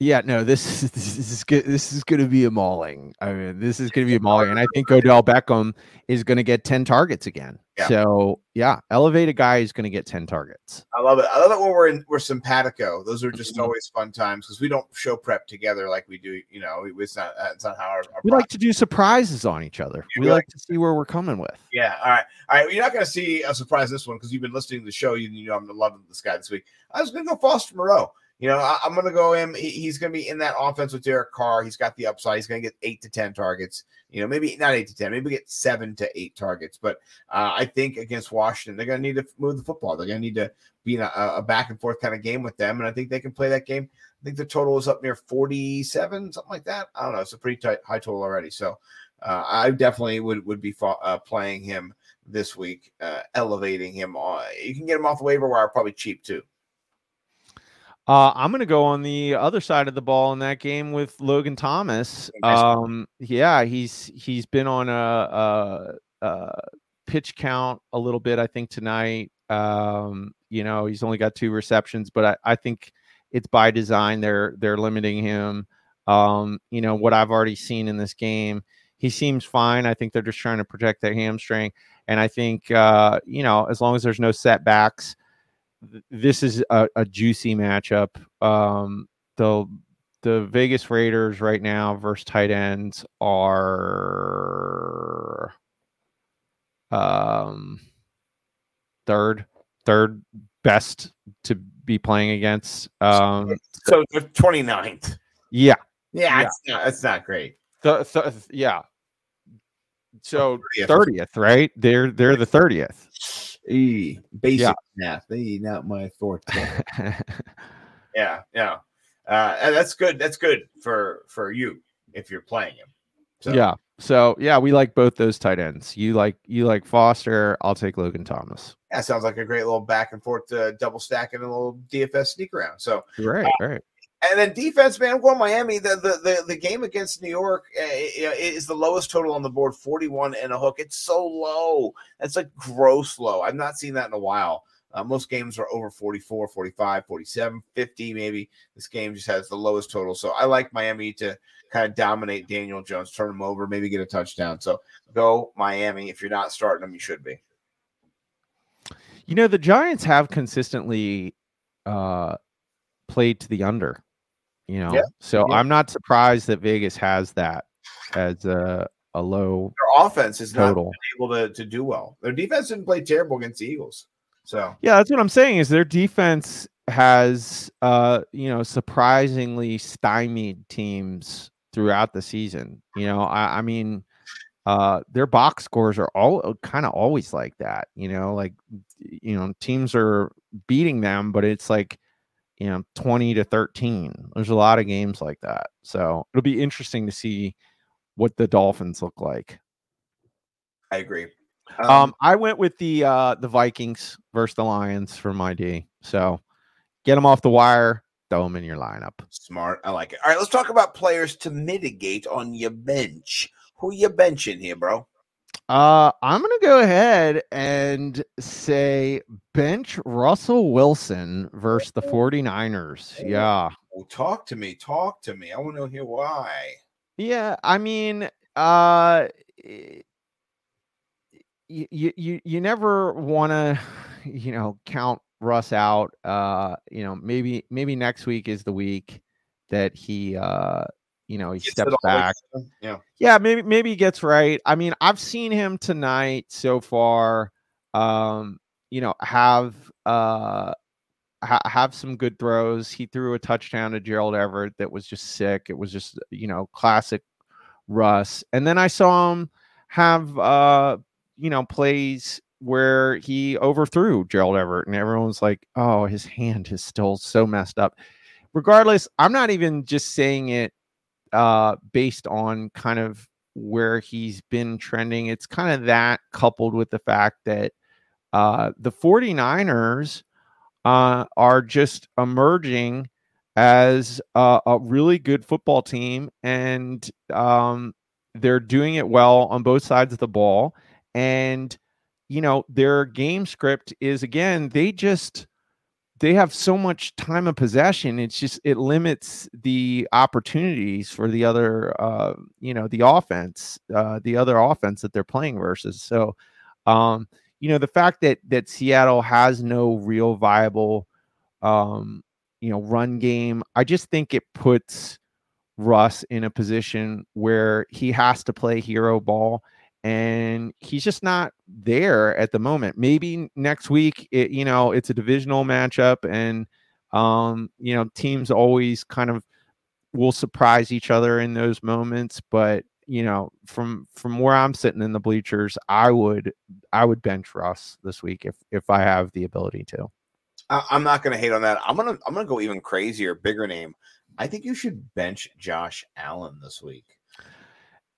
Yeah, no, this is this is good. This is going to be a mauling. I mean, this is going to be a mauling, and I think Odell Beckham is going to get ten targets again. Yeah. So yeah, elevate a guy who's going to get ten targets. I love it. I love it when we're in we're simpatico. Those are just Mhm. always fun times because we don't show prep together like we do. You know, it's not uh, it's not how our, our We like to do surprises on each other. Yeah, we we like like to see where we're coming with. Yeah. All right. All right. You're not going to see a surprise this one because you've been listening to the show. You, you know I'm loving this guy this week. I was going to go Foster Moreau. You know, I, am going to go him. He, he's going to be in that offense with Derek Carr. He's got the upside. He's going to get eight to ten targets. You know, maybe not eight to ten. Maybe get seven to eight targets. But uh, I think against Washington, they're going to need to move the football. They're going to need to be in a, a back and forth kind of game with them, and I think they can play that game. I think the total is up near 47, something like that. I don't know. It's a pretty tight high total already. So uh, I definitely would would be uh, playing him this week, uh, elevating him. On, you can get him off the waiver wire probably cheap too. Uh, I'm going to go on the other side of the ball in that game with Logan Thomas. Um, yeah, he's he's been on a, a, a pitch count a little bit, I think tonight. Um, you know, he's only got two receptions, but I, I think it's by design. They're they're limiting him. Um, you know what I've already seen in this game. He seems fine. I think they're just trying to protect that hamstring, and I think uh, you know as long as there's no setbacks th- this is a, a juicy matchup. Um, the the Vegas Raiders right now versus tight ends are um third third best to be playing against. Um, So the 29th. yeah, Yeah, Yeah. It's, not, it's not great. th- th- yeah. So 30th. thirtieth, right? They're they're the thirtieth. E, basic Yeah. math. They not my forte. yeah, yeah. Uh, and that's good. That's good for for you if you're playing him. So, Yeah. So yeah, we like both those tight ends. You like you like Foster. I'll take Logan Thomas. yeah, sounds like a great little back and forth uh, double stack and a little DFS sneak around. So Right, right. And then defense, man, going Miami. The the the, the game against New York uh, is the lowest total on the board, 41 and a hook. It's so low. That's like gross low. I've not seen that in a while. Uh, most games are over 44, 45, 47, 50, maybe. This game just has the lowest total. So I like Miami to kind of dominate Daniel Jones, turn him over, maybe get a touchdown. So go Miami. If you're not starting them, you should be. You know, the Giants have consistently uh played to the under, you know. Yeah, So yeah. I'm not surprised that Vegas has that as a a low Their offense is not able to, to do well. Their defense didn't play terrible against the Eagles. So Yeah, that's what I'm saying is their defense has uh you know surprisingly stymied teams throughout the season. You know, I, I mean uh their box scores are all kind of always like that, you know, like you know, teams are beating them, but it's like you know 20 to 13. There's a lot of games like that. So it'll be interesting to see what the Dolphins look like. I agree. Um, I went with the uh the Vikings versus the Lions for my D. So get them off the wire, throw them in your lineup. Smart. I like it. All right, let's talk about players to mitigate on your bench. Who you benching here, bro? Uh I'm gonna go ahead and say bench Russell Wilson versus the 49ers. Yeah. Oh, talk to me. Talk to me. I want to hear why. Yeah, I mean, uh you you you never want to you know count Russ out. Uh you know, maybe maybe next week is the week that he uh you know, he steps it all the way back. Yeah. Yeah, maybe maybe he gets right. I mean, I've seen him tonight so far. Um, you know, have uh ha- have some good throws. He threw a touchdown to Gerald Everett that was just sick. It was just you know classic Russ. And then I saw him have uh you know plays where he overthrew Gerald Everett, and everyone's like, "Oh, his hand is still so messed up." Regardless, I'm not even just saying it uh based on kind of where he's been trending it's kind of that coupled with the fact that uh the 49ers uh are just emerging as a, a really good football team and um they're doing it well on both sides of the ball. And you know their game script is again they just they have so much time of possession it's just it limits the opportunities for the other uh you know the offense uh the other offense that they're playing versus. So um you know the fact that that Seattle has no real viable um you know run game i just think it puts Russ in a position where he has to play hero ball and he's just not there at the moment. Maybe next week, it, you know, it's a divisional matchup, and um, you know, teams always kind of will surprise each other in those moments. But you know, from from where I'm sitting in the bleachers, I would I would bench Russ this week if if I have the ability to. I, I'm not going to hate on that. I'm gonna I'm gonna go even crazier, bigger name. I think you should bench Josh Allen this week.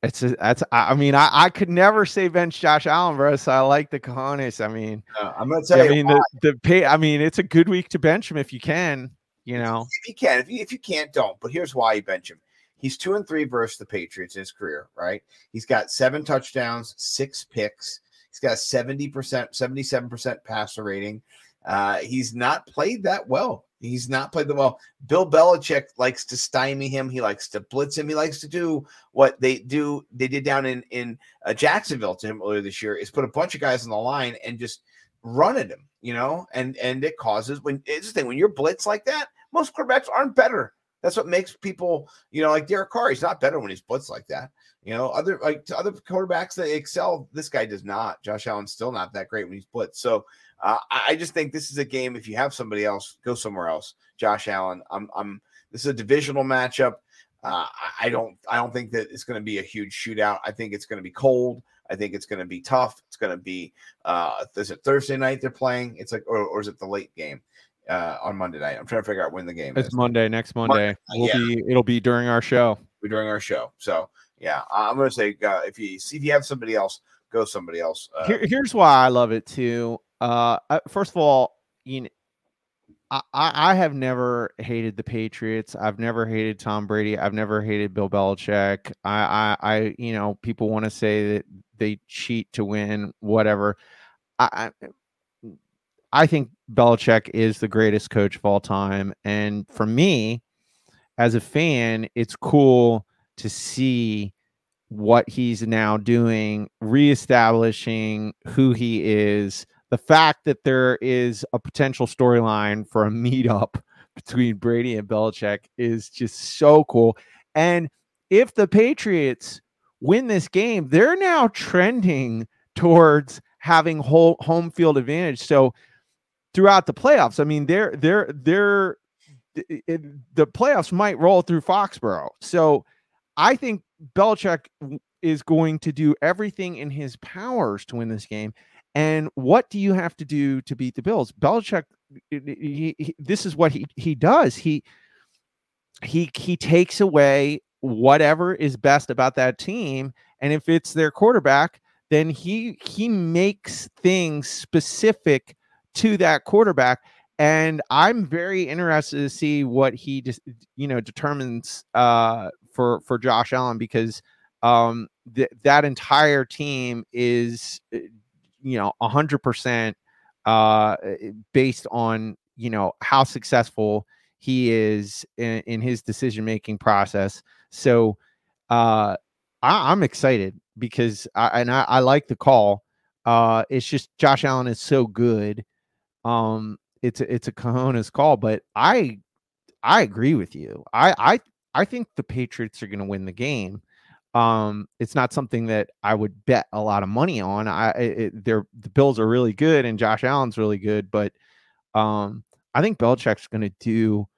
It's a, that's I I mean I, I could never say bench Josh Allen, bro. So I like the cojones. I mean, Uh, I'm to tell I you. mean the the pay. I mean it's a good week to bench him if you can. You know, if you can, if you if you can't, don't. But here's why you bench him. He's two and three versus the Patriots in his career, right? He's got seven touchdowns, six picks. He's got 70%, 77% passer rating. Uh, he's not played that well. He's not played that well. Bill Belichick likes to stymie him. He likes to blitz him. He likes to do what they do. They did down in in uh, Jacksonville to him earlier this year is put a bunch of guys on the line and just run at him, you know, and and it causes when it's the thing when you're blitz like that, most quarterbacks aren't better. That's what makes people, you know, like Derek Carr. He's not better when he's blitz like that. You know, other like other quarterbacks that excel, this guy does not. Josh Allen's still not that great when he's blitz. So uh, I, just think this is a game. If you have somebody else, go somewhere else. Josh Allen. I'm. I'm. This is a divisional matchup. Uh, I- don't. I don't think that it's going to be a huge shootout. I think it's going to be cold. I think it's going to be tough. It's going to be. Uh, is it Thursday night they're playing? It's like, or, or is it the late game uh, on Monday night? I'm trying to figure out when the game it's is. Monday next Monday. We'll yeah. be it'll be during our show. We're doing our show. So yeah, I'm going to say uh, if you see if you have somebody else, go somebody else. Uh, Here, here's why I love it too. Uh, first of all, you know, I, I I have never hated the Patriots. I've never hated Tom Brady. I've never hated Bill Belichick. I, I, I you know, people want to say that they cheat to win, whatever. I, I, I think Belichick is the greatest coach of all time, and for me, as a fan, it's cool to see what he's now doing, reestablishing who he is. The fact that there is a potential storyline for a meetup between Brady and Belichick is just so cool. And if the Patriots win this game, they're now trending towards having whole home field advantage. So throughout the playoffs, I mean, they're they're they're the playoffs might roll through Foxborough. So I think Belichick is going to do everything in his powers to win this game. And what do you have to do to beat the Bills? Belichick, he- he- this is what he he does. He he he takes away whatever is best about that team, and if it's their quarterback, then he he makes things specific to that quarterback and I'm very interested to see what he just you know determines uh, for for Josh Allen because um, th- that entire team is uh, you know hundred percent uh based on you know how successful he is in, in his decision making process. So uh, I, I'm excited because I and I, I like the call. Uh, it's just Josh Allen is so good. Um, it's a, it's a cojones call, but I I agree with you. I I I think the Patriots are going to win the game. Um, it's not something that I would bet a lot of money on. I it, they're the Bills are really good and Josh Allen's really good, but um, I think Belichick's going to do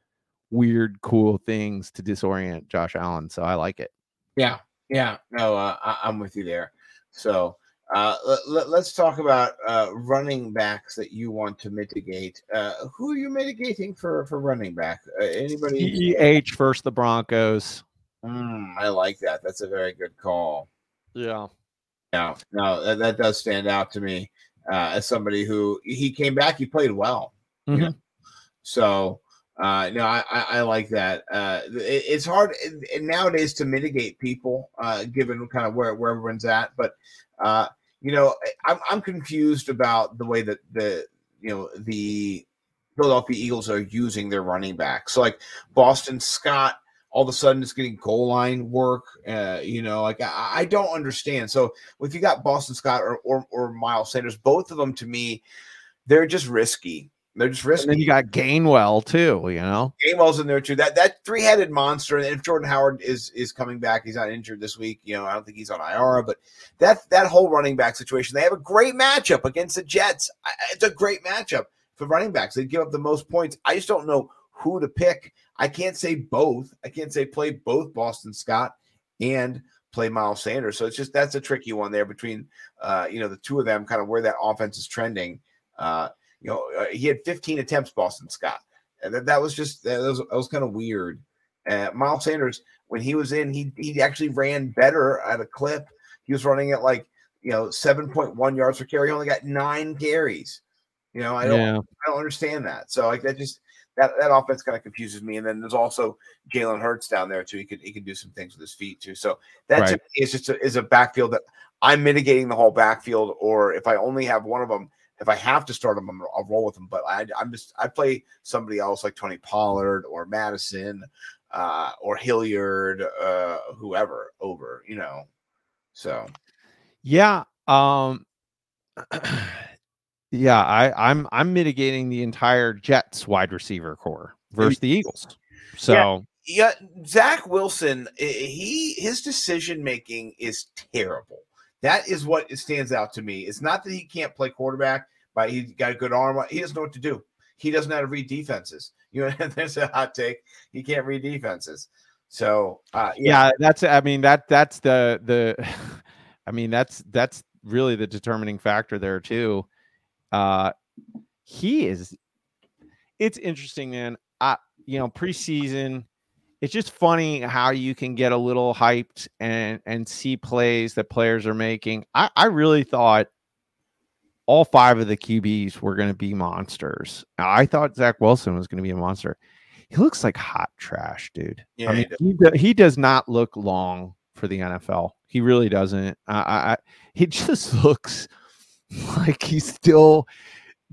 weird, cool things to disorient Josh Allen. So I like it. Yeah, yeah. No, uh, I, I'm with you there. So uh, let, us talk about uh, running backs that you want to mitigate. Uh, who are you mitigating for for running back? Uh, anybody? CEH versus the Broncos. Mm, I like that. That's a very good call. Yeah. Yeah, no, that, that does stand out to me uh, as somebody who he came back, he played well. you know? So, uh, no, I, I, I like that. Uh, it, it's hard nowadays to mitigate people, uh, given kind of where, where everyone's at. But, uh, you know, I'm, I'm confused about the way that the, you know, the Philadelphia Eagles are using their running backs. So, like Boston Scott, all of a sudden is getting goal line work. Uh, you know, like I, I don't understand. So if you got Boston Scott or, or or Miles Sanders, both of them to me, they're just risky. They're just risky. And then you got Gainwell too, you know. Gainwell's in there too. That that three headed monster. And if Jordan Howard is is coming back, he's not injured this week. You know, I don't think he's on IR. But that that whole running back situation, they have a great matchup against the Jets. It's a great matchup for running backs. They give up the most points. I just don't know who to pick. I can't say both. I can't say play both Boston Scott and play Miles Sanders. So it's just that's a tricky one there between uh, you know the two of them, kind of where that offense is trending. Uh, you know, uh, he had 15 attempts, Boston Scott, and that, that was just that was, that was kind of weird. Uh, Miles Sanders, when he was in, he he actually ran better at a clip. He was running at like you know seven point one yards per carry. He only got nine carries. You know, I don't Yeah. I don't understand that. So like that just that that offense kind of confuses me. And then there's also Jalen Hurts down there too. He could he can do some things with his feet too. So that to Right. is just a, is a backfield that I'm mitigating the whole backfield. Or if I only have one of them, if I have to start them, I'm, I'll roll with them. But I, I'm just I play somebody else like Tony Pollard or Mattison uh, or Hilliard, uh, whoever over. You know, so Yeah. Um yeah, I, I'm I'm mitigating the entire Jets wide receiver corps versus the Eagles. So yeah, Zach Wilson, he his decision making is terrible. That is what stands out to me. It's not that he can't play quarterback, but he's got a good arm. He doesn't know what to do. He doesn't know how to read defenses. You know, there's a hot take. He can't read defenses. So uh, yeah, yeah, that's I mean that that's the the I mean that's that's really the determining factor there too. Uh he is it's interesting, man. I you know, preseason, it's just funny how you can get a little hyped and and see plays that players are making. I, I really thought all five of the QBs were going to be monsters. I thought Zach Wilson was going to be a monster. He looks like hot trash, dude. Yeah, I he mean, he, do- he does not look long for the NFL. He really doesn't. I, I, I- he just looks like he's still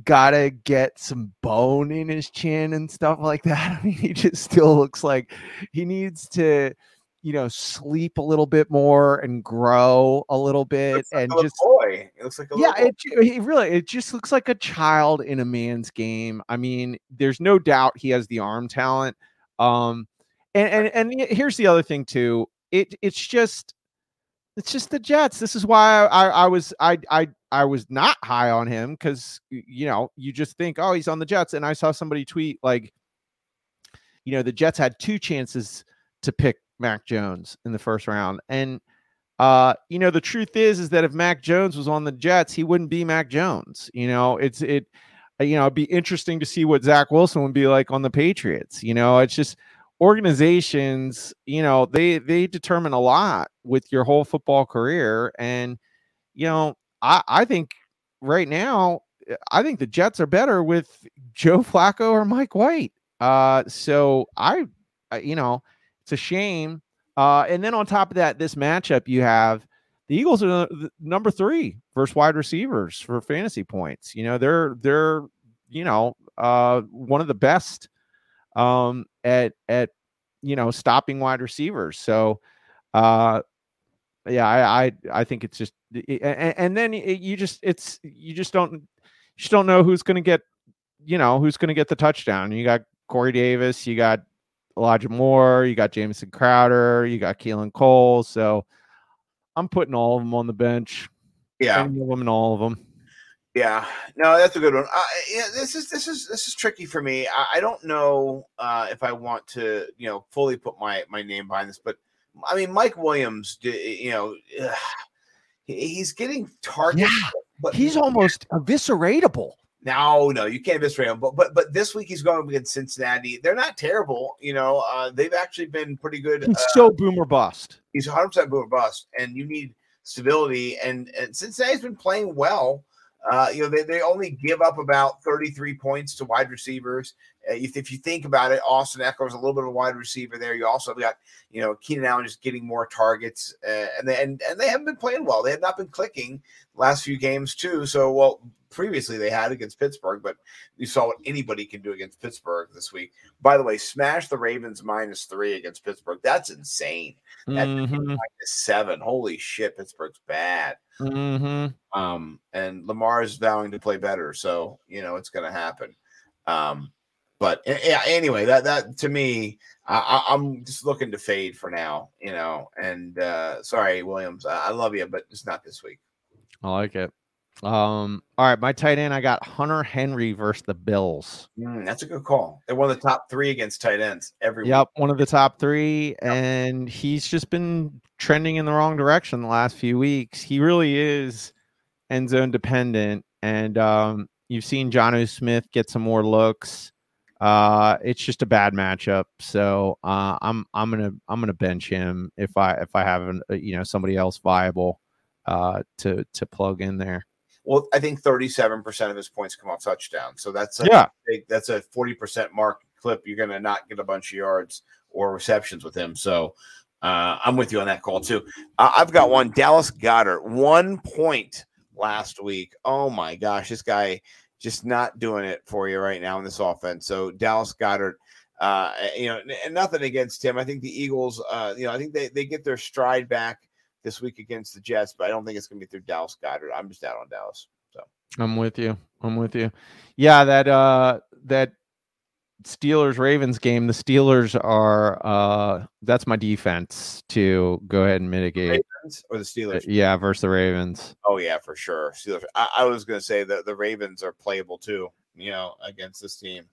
gotta get some bone in his chin and stuff like that. I mean, he just still looks like he needs to, you know, sleep a little bit more and grow a little bit like and a just boy. It looks like a yeah, it, ju- really it just looks like a child in a man's game. I mean, there's no doubt he has the arm talent. Um, and and and here's the other thing too. It it's just it's just the Jets. This is why I I was I I I was not high on him because you know you just think oh he's on the Jets, and I saw somebody tweet like, you know, the Jets had two chances to pick Mac Jones in the first round, and uh, you know, the truth is, is that if Mac Jones was on the Jets, he wouldn't be Mac Jones. You know, it's it, you know, it'd be interesting to see what Zach Wilson would be like on the Patriots. You know, it's just organizations, you know, they they determine a lot with your whole football career. And, you know, I, I think right now, uh, I think the Jets are better with Joe Flacco or Mike White. Uh, so I, you know, it's a shame uh, and then on top of that, this matchup you have the Eagles are number three versus wide receivers for fantasy points. You know, they're they're you know uh, one of the best um, at at you know stopping wide receivers. So uh, yeah, I, I I think it's just and, and then it- you just it's you just don't you just don't know who's going to get you know who's going to get the touchdown. You got Corey Davis, you got Elijah Moore, you got Jamison Crowder, you got Keelan Cole. So I'm putting all of them on the bench. yeah. Any of them and all of them. Yeah, no, that's a good one. Uh, yeah, this is this is this is tricky for me. I, I don't know uh, if I want to, you know, fully put my my name behind this, but I mean, Mike Williams, you know, ugh, he's getting targeted, Yeah, but He's almost evisceratable. no, no, you can't miss him. But but but this week he's going against Cincinnati. They're not terrible, you know. Uh, they've actually been pretty good. He's uh, so boomer bust. he's 100 percent boom or bust, and you need stability. And, and Cincinnati's been playing well. Uh, you know, they, they only give up about 33 points to wide receivers. Uh, if, if you think about it, Austin Ekeler's a little bit of a wide receiver there. You also have got, you know, Keenan Allen just getting more targets, uh, and they and, and they haven't been playing well. They have not been clicking last few games too. So, well, previously they had against Pittsburgh, but you saw what anybody can do against Pittsburgh this week. By the way, smash the Ravens minus three against Pittsburgh. That's insane. That Mhm, minus seven. Holy shit, Pittsburgh's bad. mhm. Um, and Lamar is vowing to play better, so you know it's going to happen. Um, but yeah, anyway, that that to me, I, I'm just looking to fade for now, you know. And uh, sorry, Williams, I, love you, but it's not this week. I like it. Um, all right, my tight end, I got Hunter Henry versus the Bills. Mm, that's a good call. They're one of the top three against tight ends every week. Yep, one of the top three, and he's just been trending in the wrong direction the last few weeks. He really is end zone dependent, and um, you've seen Jonnu Smith get some more looks. Uh, it's just a bad matchup. So uh, I'm I'm gonna I'm gonna bench him if I if I have an, uh, you know somebody else viable uh, to to plug in there. Well, I think 37% of his points come off touchdown. So that's a Yeah. big, that's a 40% mark clip. You're going to not get a bunch of yards or receptions with him. So uh, I'm with you on that call too. Uh, I've got one Dallas Goedert, one point last week. Oh my gosh, this guy just not doing it for you right now in this offense. So Dallas Goedert, uh, you know, and nothing against him. I think the Eagles, uh, you know, I think they, they get their stride back this week against the Jets, but I don't think it's going to be through Dallas Goedert. I'm just out on Dallas. So I'm with you. I'm with you. Yeah, that uh that Steelers Ravens game, the Steelers are uh that's my defense to go ahead and mitigate. Ravens or the Uh, Steelers? Yeah, versus the Ravens. Oh yeah, for sure. Steelers. I, I was to say that the Ravens are playable too. You know, against this team.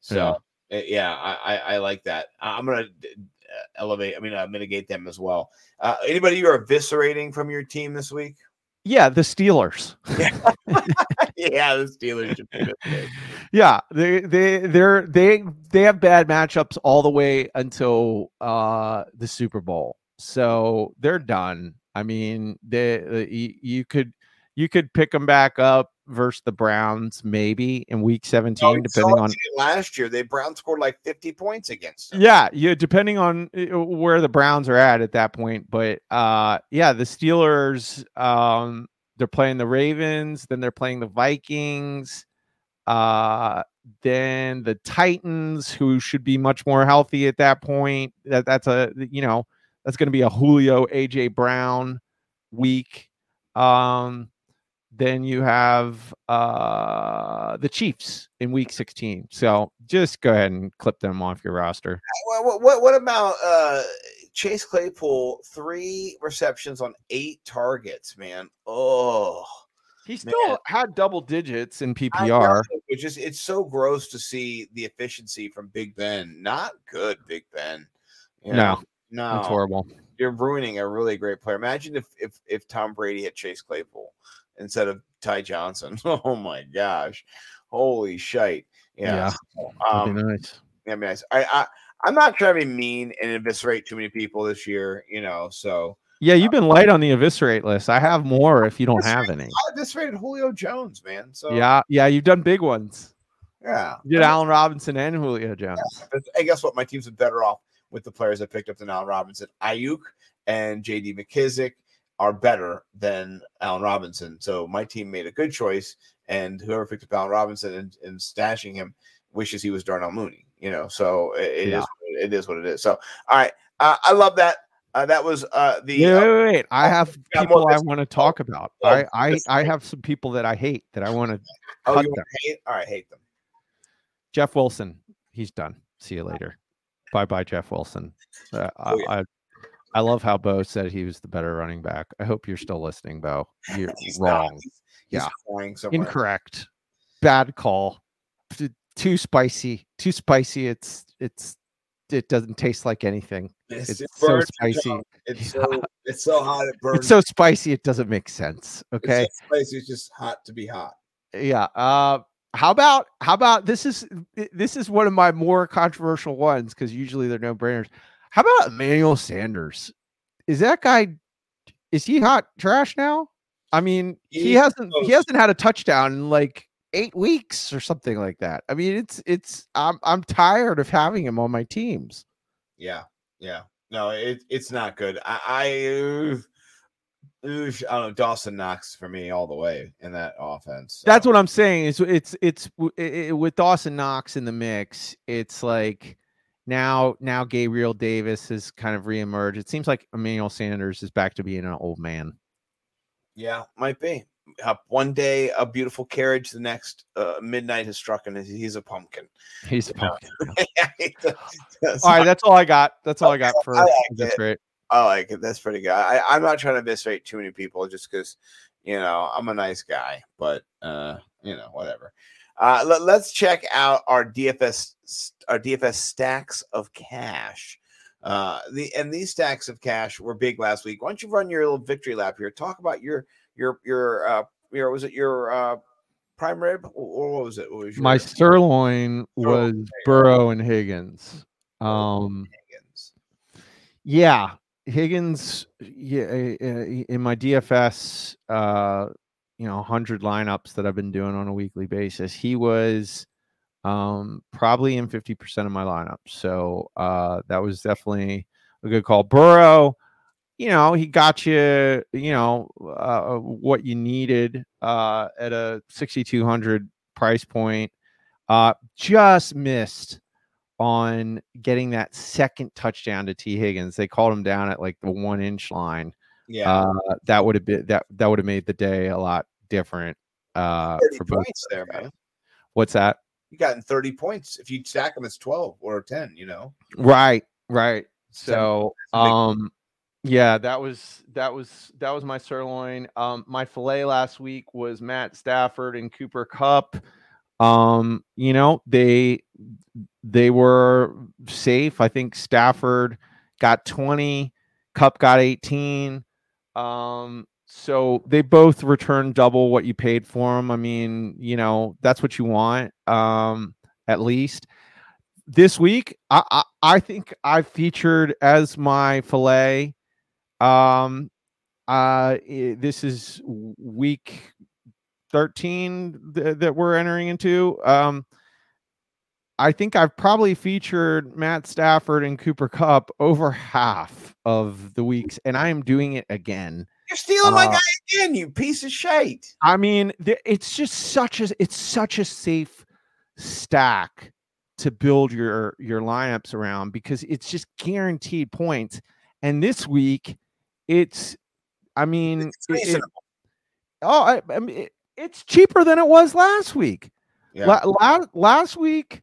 So uh, yeah, I, I, I like that. I'm to elevate. I mean, uh, mitigate them as well. Uh, anybody you're eviscerating from your team this week? Yeah, the Steelers. yeah, the Steelers. should be good. yeah, they they they're they they have bad matchups all the way until uh the Super Bowl. So they're done. I mean, they you, you could you could pick them back up versus the Browns maybe in week 17 No, we depending on last year, they Brown scored like 50 points against them. yeah, yeah, depending on uh, where the Browns are at at that point. But uh yeah, the Steelers um they're playing the Ravens, then they're playing the Vikings, uh then the Titans who should be much more healthy at that point. That that's a you know, that's going to be a Julio AJ Brown week. Um then you have uh the Chiefs in week 16. So just go ahead and clip them off your roster. What, what, what, about uh, Chase Claypool? Three receptions on eight targets, man. Oh, He Man. still had double digits in PPR. It's just it's so gross to see the efficiency from Big Ben. Not good, Big Ben. You No, know, no, That's horrible. you're ruining a really great player. Imagine if if if Tom Brady had Chase Claypool instead of Ty Johnson. Oh my gosh, holy shite! Yeah, That'd um, nice. be nice. I, I I'm not trying to be mean and eviscerate too many people this year. You know, so Yeah, you've been light on the eviscerate list. I have more if you don't have any. I eviscerated Julio Jones, man. So Yeah, yeah, you've done big ones. yeah. You did Allen Robinson and Julio Jones. But I guess what my team's been better off with the players I picked up than Allen Robinson. Aiyuk and JD McKissic are better than Allen Robinson. So my team made a good choice, and whoever picked up Allen Robinson and, and stashing him wishes he was Darnell Mooney. You know, so it, it is Yeah. it is what it is. So all right, uh, I love that. Uh, that was uh, the Yeah, wait, wait, wait. I have people I want to talk about. oh, I, I, I have some people that I hate that I want to. oh, cut you hate? All right, hate them. Jeff Wilson, he's done. See you later. Bye, bye, Jeff Wilson. Uh, Oh, yeah. I, I love how Bo said he was the better running back. I hope you're still listening, Bo. You're He's wrong. He's, he's Yeah. Incorrect. Bad call. Too spicy. Too spicy. It's it's it doesn't taste like anything. It's, It's so spicy. It's so it's so hot it burns. It's so spicy it doesn't make sense. It's Okay. so spicy. It's just hot to be hot. Yeah. Uh how about how about this is this is one of my more controversial ones because usually they're no brainers. How about Emmanuel Sanders? Is that guy is he hot trash now? I mean, he He's hasn't he hasn't had a touchdown in like eight weeks or something like that. I mean, it's it's I'm I'm tired of having him on my teams. Yeah, yeah. No, it, it's not good. I, I, I don't know. Dawson Knox for me all the way in that offense. That's what I'm saying. Is it's it's w- i- i- with Dawson Knox in the mix. It's like now now Gabriel Davis has kind of reemerged. It seems like Emmanuel Sanders is back to being an old man. Yeah, might be. Uh, one day a beautiful carriage, the next uh, midnight has struck, and he's a pumpkin. He's a Yeah. pumpkin. That's all right. not- That's all I got. That's all I got for I like that's it. great. I like it. That's pretty good. I, I'm not trying to eviscerate too many people just because, you know, I'm a nice guy, but, uh, you know, whatever. Uh, let, let's check out our DFS, our DFS stacks of cash. Uh, the and these stacks of cash were big last week. Why don't you run your little victory lap here? Talk about your your your uh your was it your uh prime rib, or, what was it? What was your My sirloin was Sirloin, Burrow and Higgins. Um, Higgins? yeah, Higgins. Yeah, uh, uh, in my DFS, uh, you know, hundred lineups that I've been doing on a weekly basis, he was um probably in 50% of my lineups. So uh that was definitely a good call. Burrow, you know, he got you, you know, uh, what you needed uh at a 6200 price point. Uh just missed on getting that second touchdown to Tee Higgins. They called him down at like the 1 inch line. Yeah, Uh that would have been that that would have made the day a lot different uh for both points there, man. What's that? You gotten 30 points. If you stack them, it's 12 or 10, you know? Right, right. So, So, that's a big- um, yeah, that was that was that was my sirloin. Um, my fillet last week was Matt Stafford and Cooper Kupp. Um, you know, they they were safe. I think Stafford got 20, Kupp got 18. Um, so they both return double what you paid for them. I mean, you know, that's what you want. Um, at least this week, I, I I think I featured as my fillet. Um, uh, this is week thirteen th- that we're entering into. Um, I think I've probably featured Matt Stafford and Cooper Kupp over half of the weeks, and I am doing it again. You're stealing my Uh, guy again, you piece of shit. I mean, it's just such a it's such a safe stack to build your your lineups around because it's just guaranteed points. And this week, it's I mean, It's it- it- oh, I, I mean, it- it's cheaper than it was last week. Yeah. La- la- last week,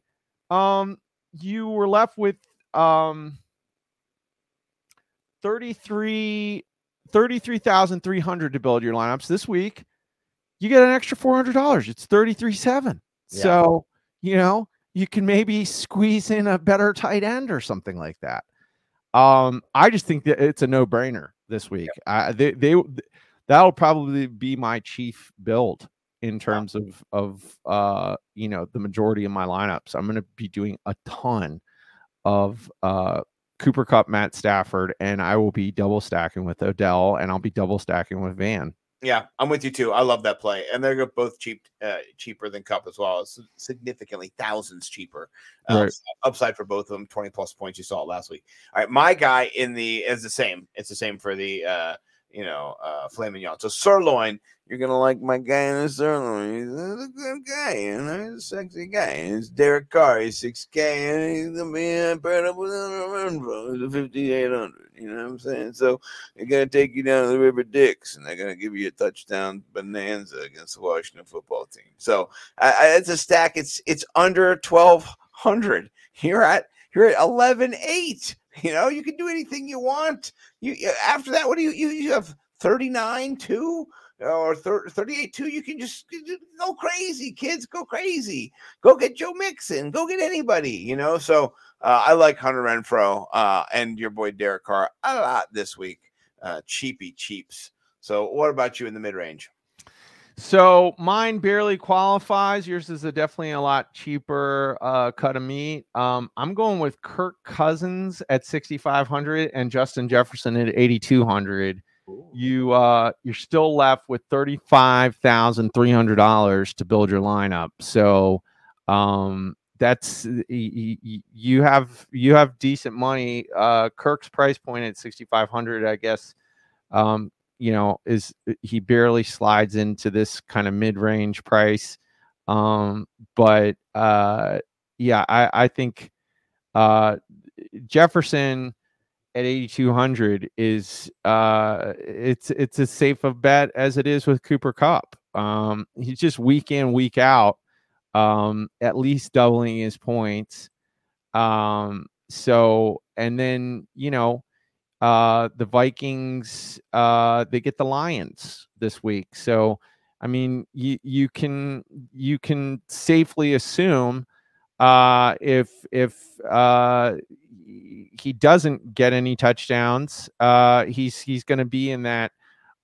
um, you were left with um 33 33,300 to build your lineups this week. You get an extra $400. It's 33.7. Yeah. So, you know, you can maybe squeeze in a better tight end or something like that. Um, I just think that it's a no-brainer this week. I they, they that'll probably be my chief build in terms of of uh you know the majority of my lineups. I'm going to be doing a ton of uh Cooper Kupp, Matt Stafford, and I will be double stacking with Odell, and I'll be double stacking with Van. Yeah, I'm with you too. I love that play, and they're both cheap, uh, cheaper than Kupp as well. It's significantly thousands cheaper. Uh, Right. Upside for both of them, 20 plus points. You saw it last week. All right, my guy in the is the same. It's the same for the uh, you know uh, filet mignon. So sirloin, you're gonna like my guy in the sirloin. He's a good guy, you know, he's a sexy guy. And it's Derek Carr. He's 6K, and he's gonna be paired up with bro. He's a 5800. You know what I'm saying? So they're gonna take you down to the River Dix, and they're gonna give you a touchdown bonanza against the Washington football team. So I, I, it's a stack. It's it's under twelve hundred. You're at you're at eleven eight. You know you can do anything you want. You after that, what do you you, you have thirty nine two or 38 2 you can just just go crazy kids go crazy. Go get joe mixon. Go get anybody you know? So uh, i like hunter Renfrow uh, and your boy derek carr a lot this week uh, cheapy cheaps so what about you in the mid-range So mine barely qualifies. Yours is a definitely a lot cheaper uh, cut of meat. Um, I'm going with Kirk Cousins at 6,500 and Justin Jefferson at 8,200. You uh, you're still left with thirty-five thousand three hundred dollars to build your lineup. So um, that's y- y- y- you have you have decent money. Uh, Kirk's price point at 6,500, I guess. Um, you know, is he barely slides into this kind of mid-range price. Um, but uh yeah, I, I think uh Jefferson at 8200 is uh it's it's as safe a bet as it is with Cooper Kupp. Um he's just week in week out um at least doubling his points. Um so and then, you know, uh the Vikings uh they get the Lions this week. So I mean you you can you can safely assume uh if if uh he doesn't get any touchdowns uh he's he's going to be in that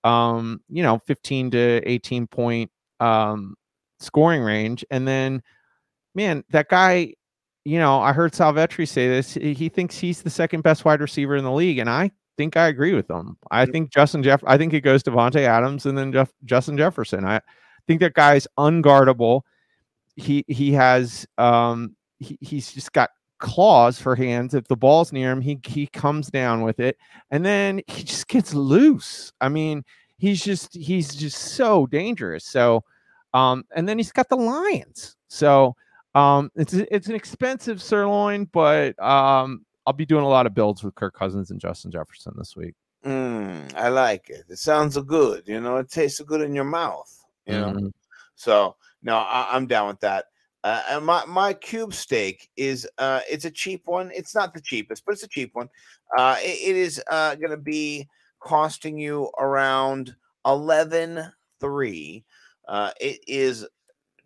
um you know 15 to 18 point um scoring range. And then, man, that guy, you know, I heard Salvetri say this. He thinks he's the second best wide receiver in the league, and I think I agree with him. I think Justin Jeff. I think it goes Davante Adams and then Jeff, Justin Jefferson. I think that guy's unguardable. He he has um he, he's just got claws for hands. If the ball's near him, he he comes down with it, and then he just gets loose. I mean, he's just he's just so dangerous. So, um, and then he's got the Lions. So, um, it's it's an expensive sirloin, but um, I'll be doing a lot of builds with Kirk Cousins and Justin Jefferson this week. Mm, I like it. It sounds good. You know, it tastes good in your mouth. You know, Mhm. so no, I, I'm down with that. Uh, and my my cube steak is uh, it's a cheap one. It's not the cheapest, but it's a cheap one. Uh, it, it is uh, going to be costing you around eleven three. Uh, it is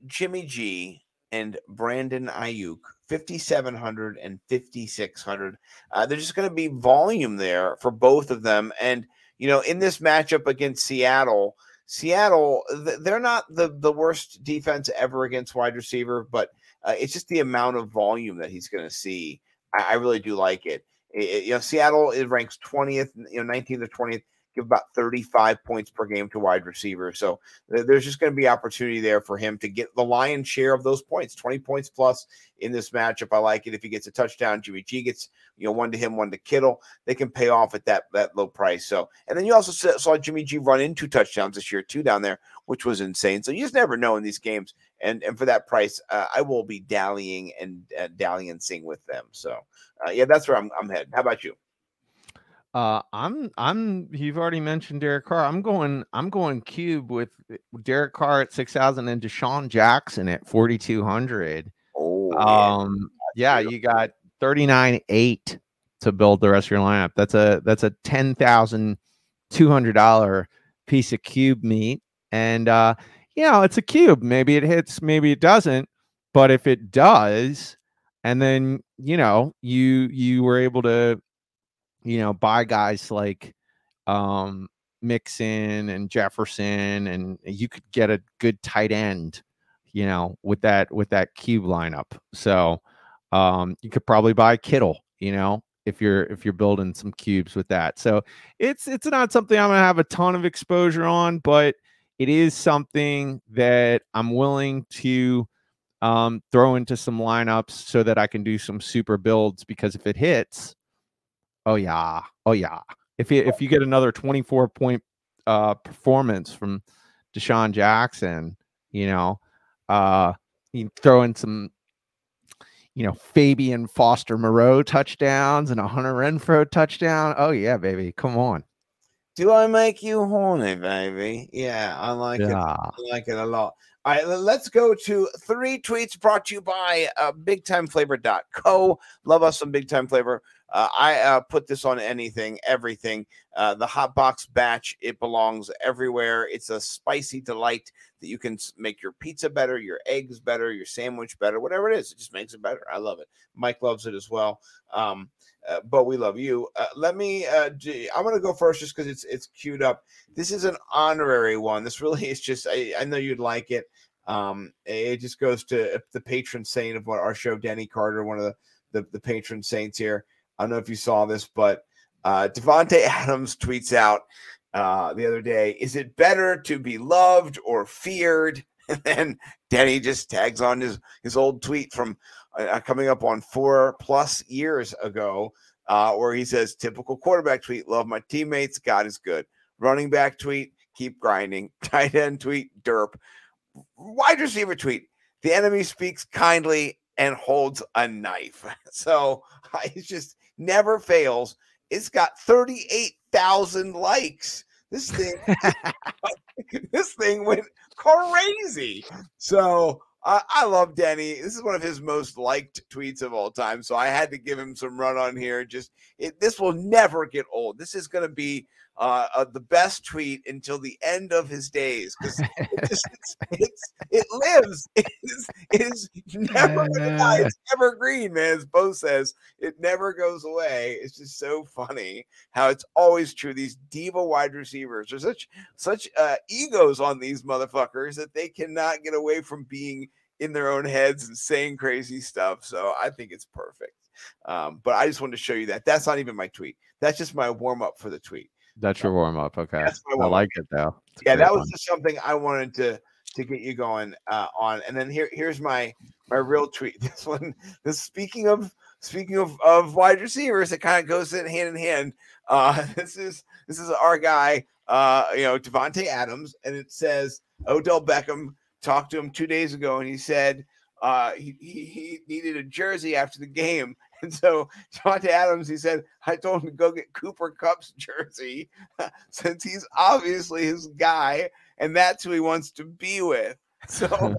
Jimmy G and Brandon Aiyuk, 5,700 and 5,600. Uh, there's just going to be volume there for both of them. And, you know, in this matchup against Seattle, Seattle, they're not the, the worst defense ever against wide receiver, but uh, it's just the amount of volume that he's going to see. I, I really do like it. It- You know, Seattle it ranks 20th, you know, 19th or 20th, give about 35 points per game to wide receivers. So th- there's just going to be opportunity there for him to get the lion's share of those points 20 points plus in this matchup. I like it if he gets a touchdown jimmy g gets you know one to him one to kittle they can pay off at that that low price. So and then you also saw, jimmy g run in two touchdowns this year too down there which was insane. So you just never know in these games and and for that price uh, i will be dallying and uh, dalliancing with them. So uh, yeah that's where I'm, I'm headed how about you Uh, I'm I'm you've already mentioned Derek Carr. I'm going I'm going cube with Derek Carr at six thousand and DeSean Jackson at forty two hundred. oh yeah. Um, yeah, you got thirty nine eight to build the rest of your lineup. That's a that's a ten thousand two hundred dollar piece of cube meat, and uh, you know it's a cube. Maybe it hits, maybe it doesn't. But if it does, and then you know you you were able to you know buy guys like um Mixon and Jefferson, and you could get a good tight end you know, with that with that cube lineup. So um you could probably buy Kittle, you know, if you're if you're building some cubes with that. So it's it's not something I'm gonna have a ton of exposure on, but it is something that I'm willing to um throw into some lineups so that I can do some super builds because if it hits, oh yeah, oh yeah. If you if you get another 24 point uh performance from DeSean Jackson, you know, uh, you throw in some, you know, Fabian Foster Moreau touchdowns and a Hunter Renfrow touchdown. Oh yeah, baby, come on. do i make you horny baby yeah i like it I like it a lot. All right, let's go to three tweets brought to you by uh, BigTimeFlavor.co. Love us some Big Time Flavor. Uh, I uh, put this on anything, everything. Uh, the hot box batch, it belongs everywhere. It's a spicy delight that you can make your pizza better, your eggs better, your sandwich better, whatever it is. It just makes it better. I love it. Mike loves it as well. Um, uh, but we love you. Uh, let me. Uh, d- I'm gonna go first just because it's it's queued up. This is an honorary one. This really is just. I, I know you'd like it. Um, it just goes to the patron saint of what our show, Denny Carter, one of the the, the patron saints here. I don't know if you saw this, but uh, Davante Adams tweets out uh, the other day: "Is it better to be loved or feared?" And then Denny just tags on his his old tweet from uh, coming up on four plus years ago, uh, where he says, "Typical quarterback tweet: Love my teammates. God is good." Running back tweet: Keep grinding. Tight end tweet: Derp. Wide receiver tweet: The enemy speaks kindly and holds a knife. So it's just never fails. It's got thirty-eight thousand likes. This thing, this thing went crazy. So I, I love Denny. This is one of his most liked tweets of all time. So I had to give him some run on here. Just it, this will never get old. This is going to be uh, uh, the best tweet until the end of his days because it, just- it's, it's, it lives. It is, it is never gonna die. It's evergreen, man. As Bo says, it never goes away. It's just so funny how it's always true. These diva wide receivers are such such uh, egos on these motherfuckers that they cannot get away from being in their own heads and saying crazy stuff. So I think it's perfect. Um, but I just wanted to show you that. That's not even my tweet. That's just my warm up for the tweet. That's your warm up. Okay. I like it though. It's Yeah, that was one. just something I wanted to to get you going uh, on. And then here here's my my real tweet. This one. This speaking of speaking of of wide receivers, it kind of goes in hand in hand. Uh, this is this is our guy. Uh, you know Davante Adams, and it says Odell Beckham talked to him two days ago, and he said uh, he, he he needed a jersey after the game. And so Davante Adams, he said, I told him to go get Cooper Kupp's jersey since he's obviously his guy, and that's who he wants to be with. So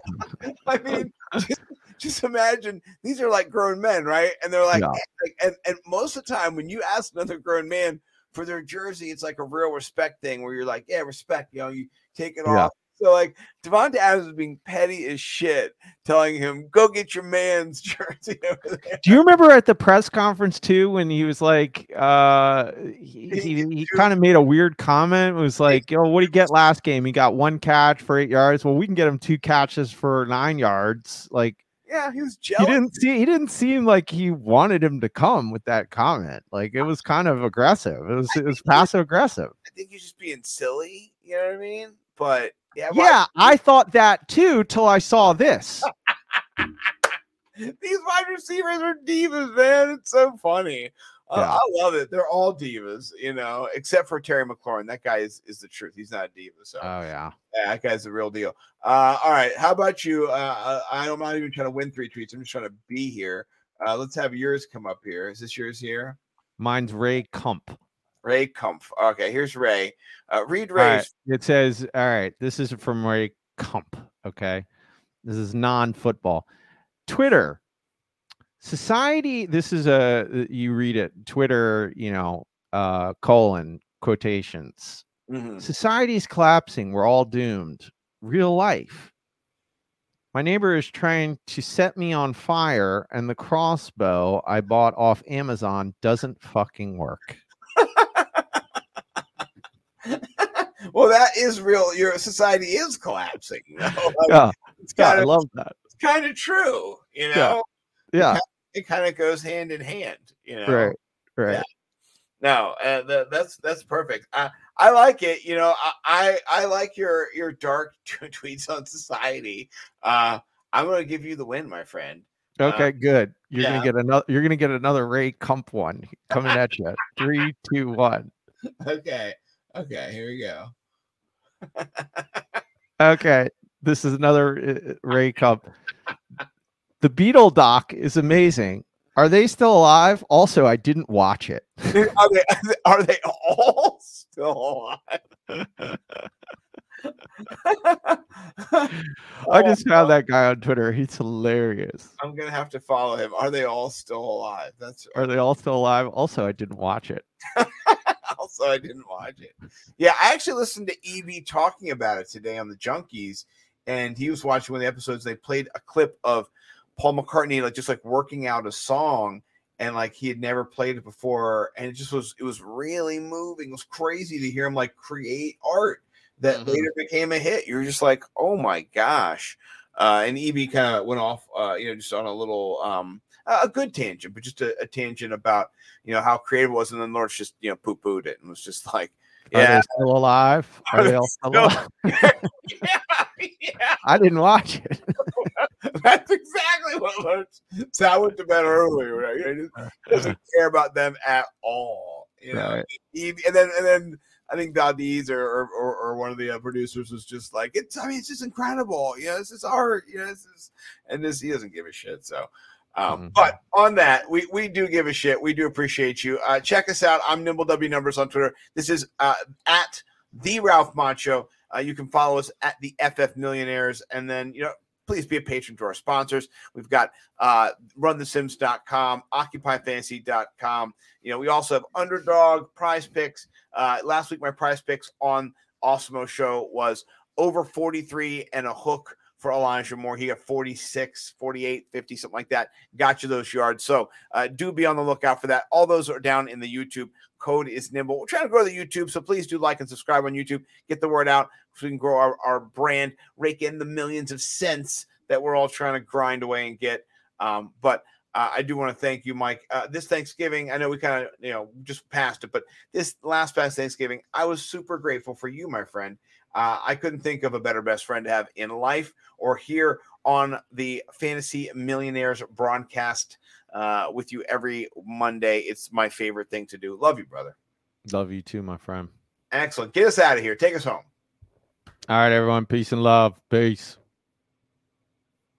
I mean, just, just imagine these are like grown men, right? And they're like, Yeah. Eh, like and, and most of the time when you ask another grown man for their jersey, it's like a real respect thing where you're like, Yeah, respect, you know, you take it Yeah. off. So like Davante Adams is being petty as shit, telling him, "Go get your man's jersey over there." Do you remember at the press conference too when he was like, uh, he, he, he kind of made a weird comment? It was like, yo, what did he get last game? He got one catch for eight yards. Well, we can get him two catches for nine yards. Like Yeah, he was he didn't see, he didn't seem like he wanted him to come with that comment. Like it was kind of aggressive. It was it was passive aggressive. I think he's just being silly. You know what I mean? But yeah, why- Yeah, I thought that too till I saw this. these wide receivers are divas, man. It's so funny. Uh, I love it. They're all divas, you know, except for Terry McLaurin. That guy is, is the truth. He's not a diva. So Oh yeah. yeah, that guy's the real deal. Uh, all right. How about you? Uh, I, I'm not even trying to win three tweets. I'm just trying to be here. Uh, let's have yours come up here. Is this yours here? Mine's Ray Kump. Ray Kumpf. Okay, here's Ray. Uh, read All right. It says, all right, this is from Ray Kump. Okay. This is non football. Twitter. Society. This is a, you read it. Twitter, you know, uh, colon quotations. Mhm. Society's collapsing. We're all doomed. Real life. My neighbor is trying to set me on fire, and the crossbow I bought off Amazon doesn't fucking work. Well, that is real. Your society is collapsing. You know? Like, Yeah. it's Yeah, kind I of love that. it's kind of true. You Yeah. know, Yeah. it kind of goes hand in hand. You know, Right. Right. No, uh, the, that's that's perfect. I I like it. You know, I I, I like your your dark tweets on society. Uh, I'm gonna give you the win, my friend. Okay, good. You're yeah. gonna get another. You're gonna get another Ray Kump one coming at you. Three, two, one. Okay, okay, here we go. Okay, this is another uh, Ray Kump. The Beatles doc is amazing. Are they still alive? Also, I didn't watch it. are they are they all still alive? I just found that guy on Twitter. He's hilarious. I'm gonna have to follow him. Are they all still alive? That's Are they all still alive? Also, I didn't watch it. also I didn't watch it. Yeah, I actually listened to EB talking about it today on the Junkies, and he was watching one of the episodes. They played a clip of Paul McCartney like just like working out a song, and like he had never played it before, and it just was it was really moving. It was crazy to hear him like create art that Mhm. later became a hit. You're just like, oh my gosh. Uh, and EB kind of went off, uh, you know, just on a little, um, a good tangent, but just a, a tangent about, you know, how creative it was. And then Lawrence just, you know, poo pooed it and was just like, Are yeah, they still alive? Are Are they they all still alive? yeah, yeah. I didn't watch it. That's exactly what Lawrence. So I went to bed early, right? He just doesn't care about them at all, you know. Right. And then, and then I think Dadiz or, or or or one of the uh, producers was just like, "It's, I mean, it's just incredible, you know. This is art, you know. This is, and this he doesn't give a shit." So, um, Mhm. but on that, we we do give a shit. We do appreciate you. Uh, check us out. I'm Nimble W Numbers on Twitter. This is uh, at the Ralph Macho. Uh, you can follow us at the FF Millionaires, and then you know please be a patron to our sponsors. We've got uh, runthesims.com, occupyfantasy.com. You know, we also have Underdog, Prize Picks. Uh, last week, my Prize Picks on Awesemo Show was over 43 and a hook for Elijah Moore. He got 46, 48, 50, something like that. Got you those yards. So uh, do be on the lookout for that. All those are down in the YouTube. Code is nimble. We're trying to grow the YouTube, so please do like and subscribe on YouTube. Get the word out so we can grow our, our brand, rake in the millions of cents that we're all trying to grind away and get. Um, but uh, I do want to thank you, Mike. Uh, this Thanksgiving, I know we kind of, you know, just passed it, but this last past Thanksgiving, I was super grateful for you, my friend. Uh, I couldn't think of a better best friend to have in life or here on the Fantasy Millionaires broadcast uh, with you every Monday. It's my favorite thing to do. Love you, brother. Love you too, my friend. Excellent. Get us out of here. Take us home. All right, everyone. Peace and love. Peace.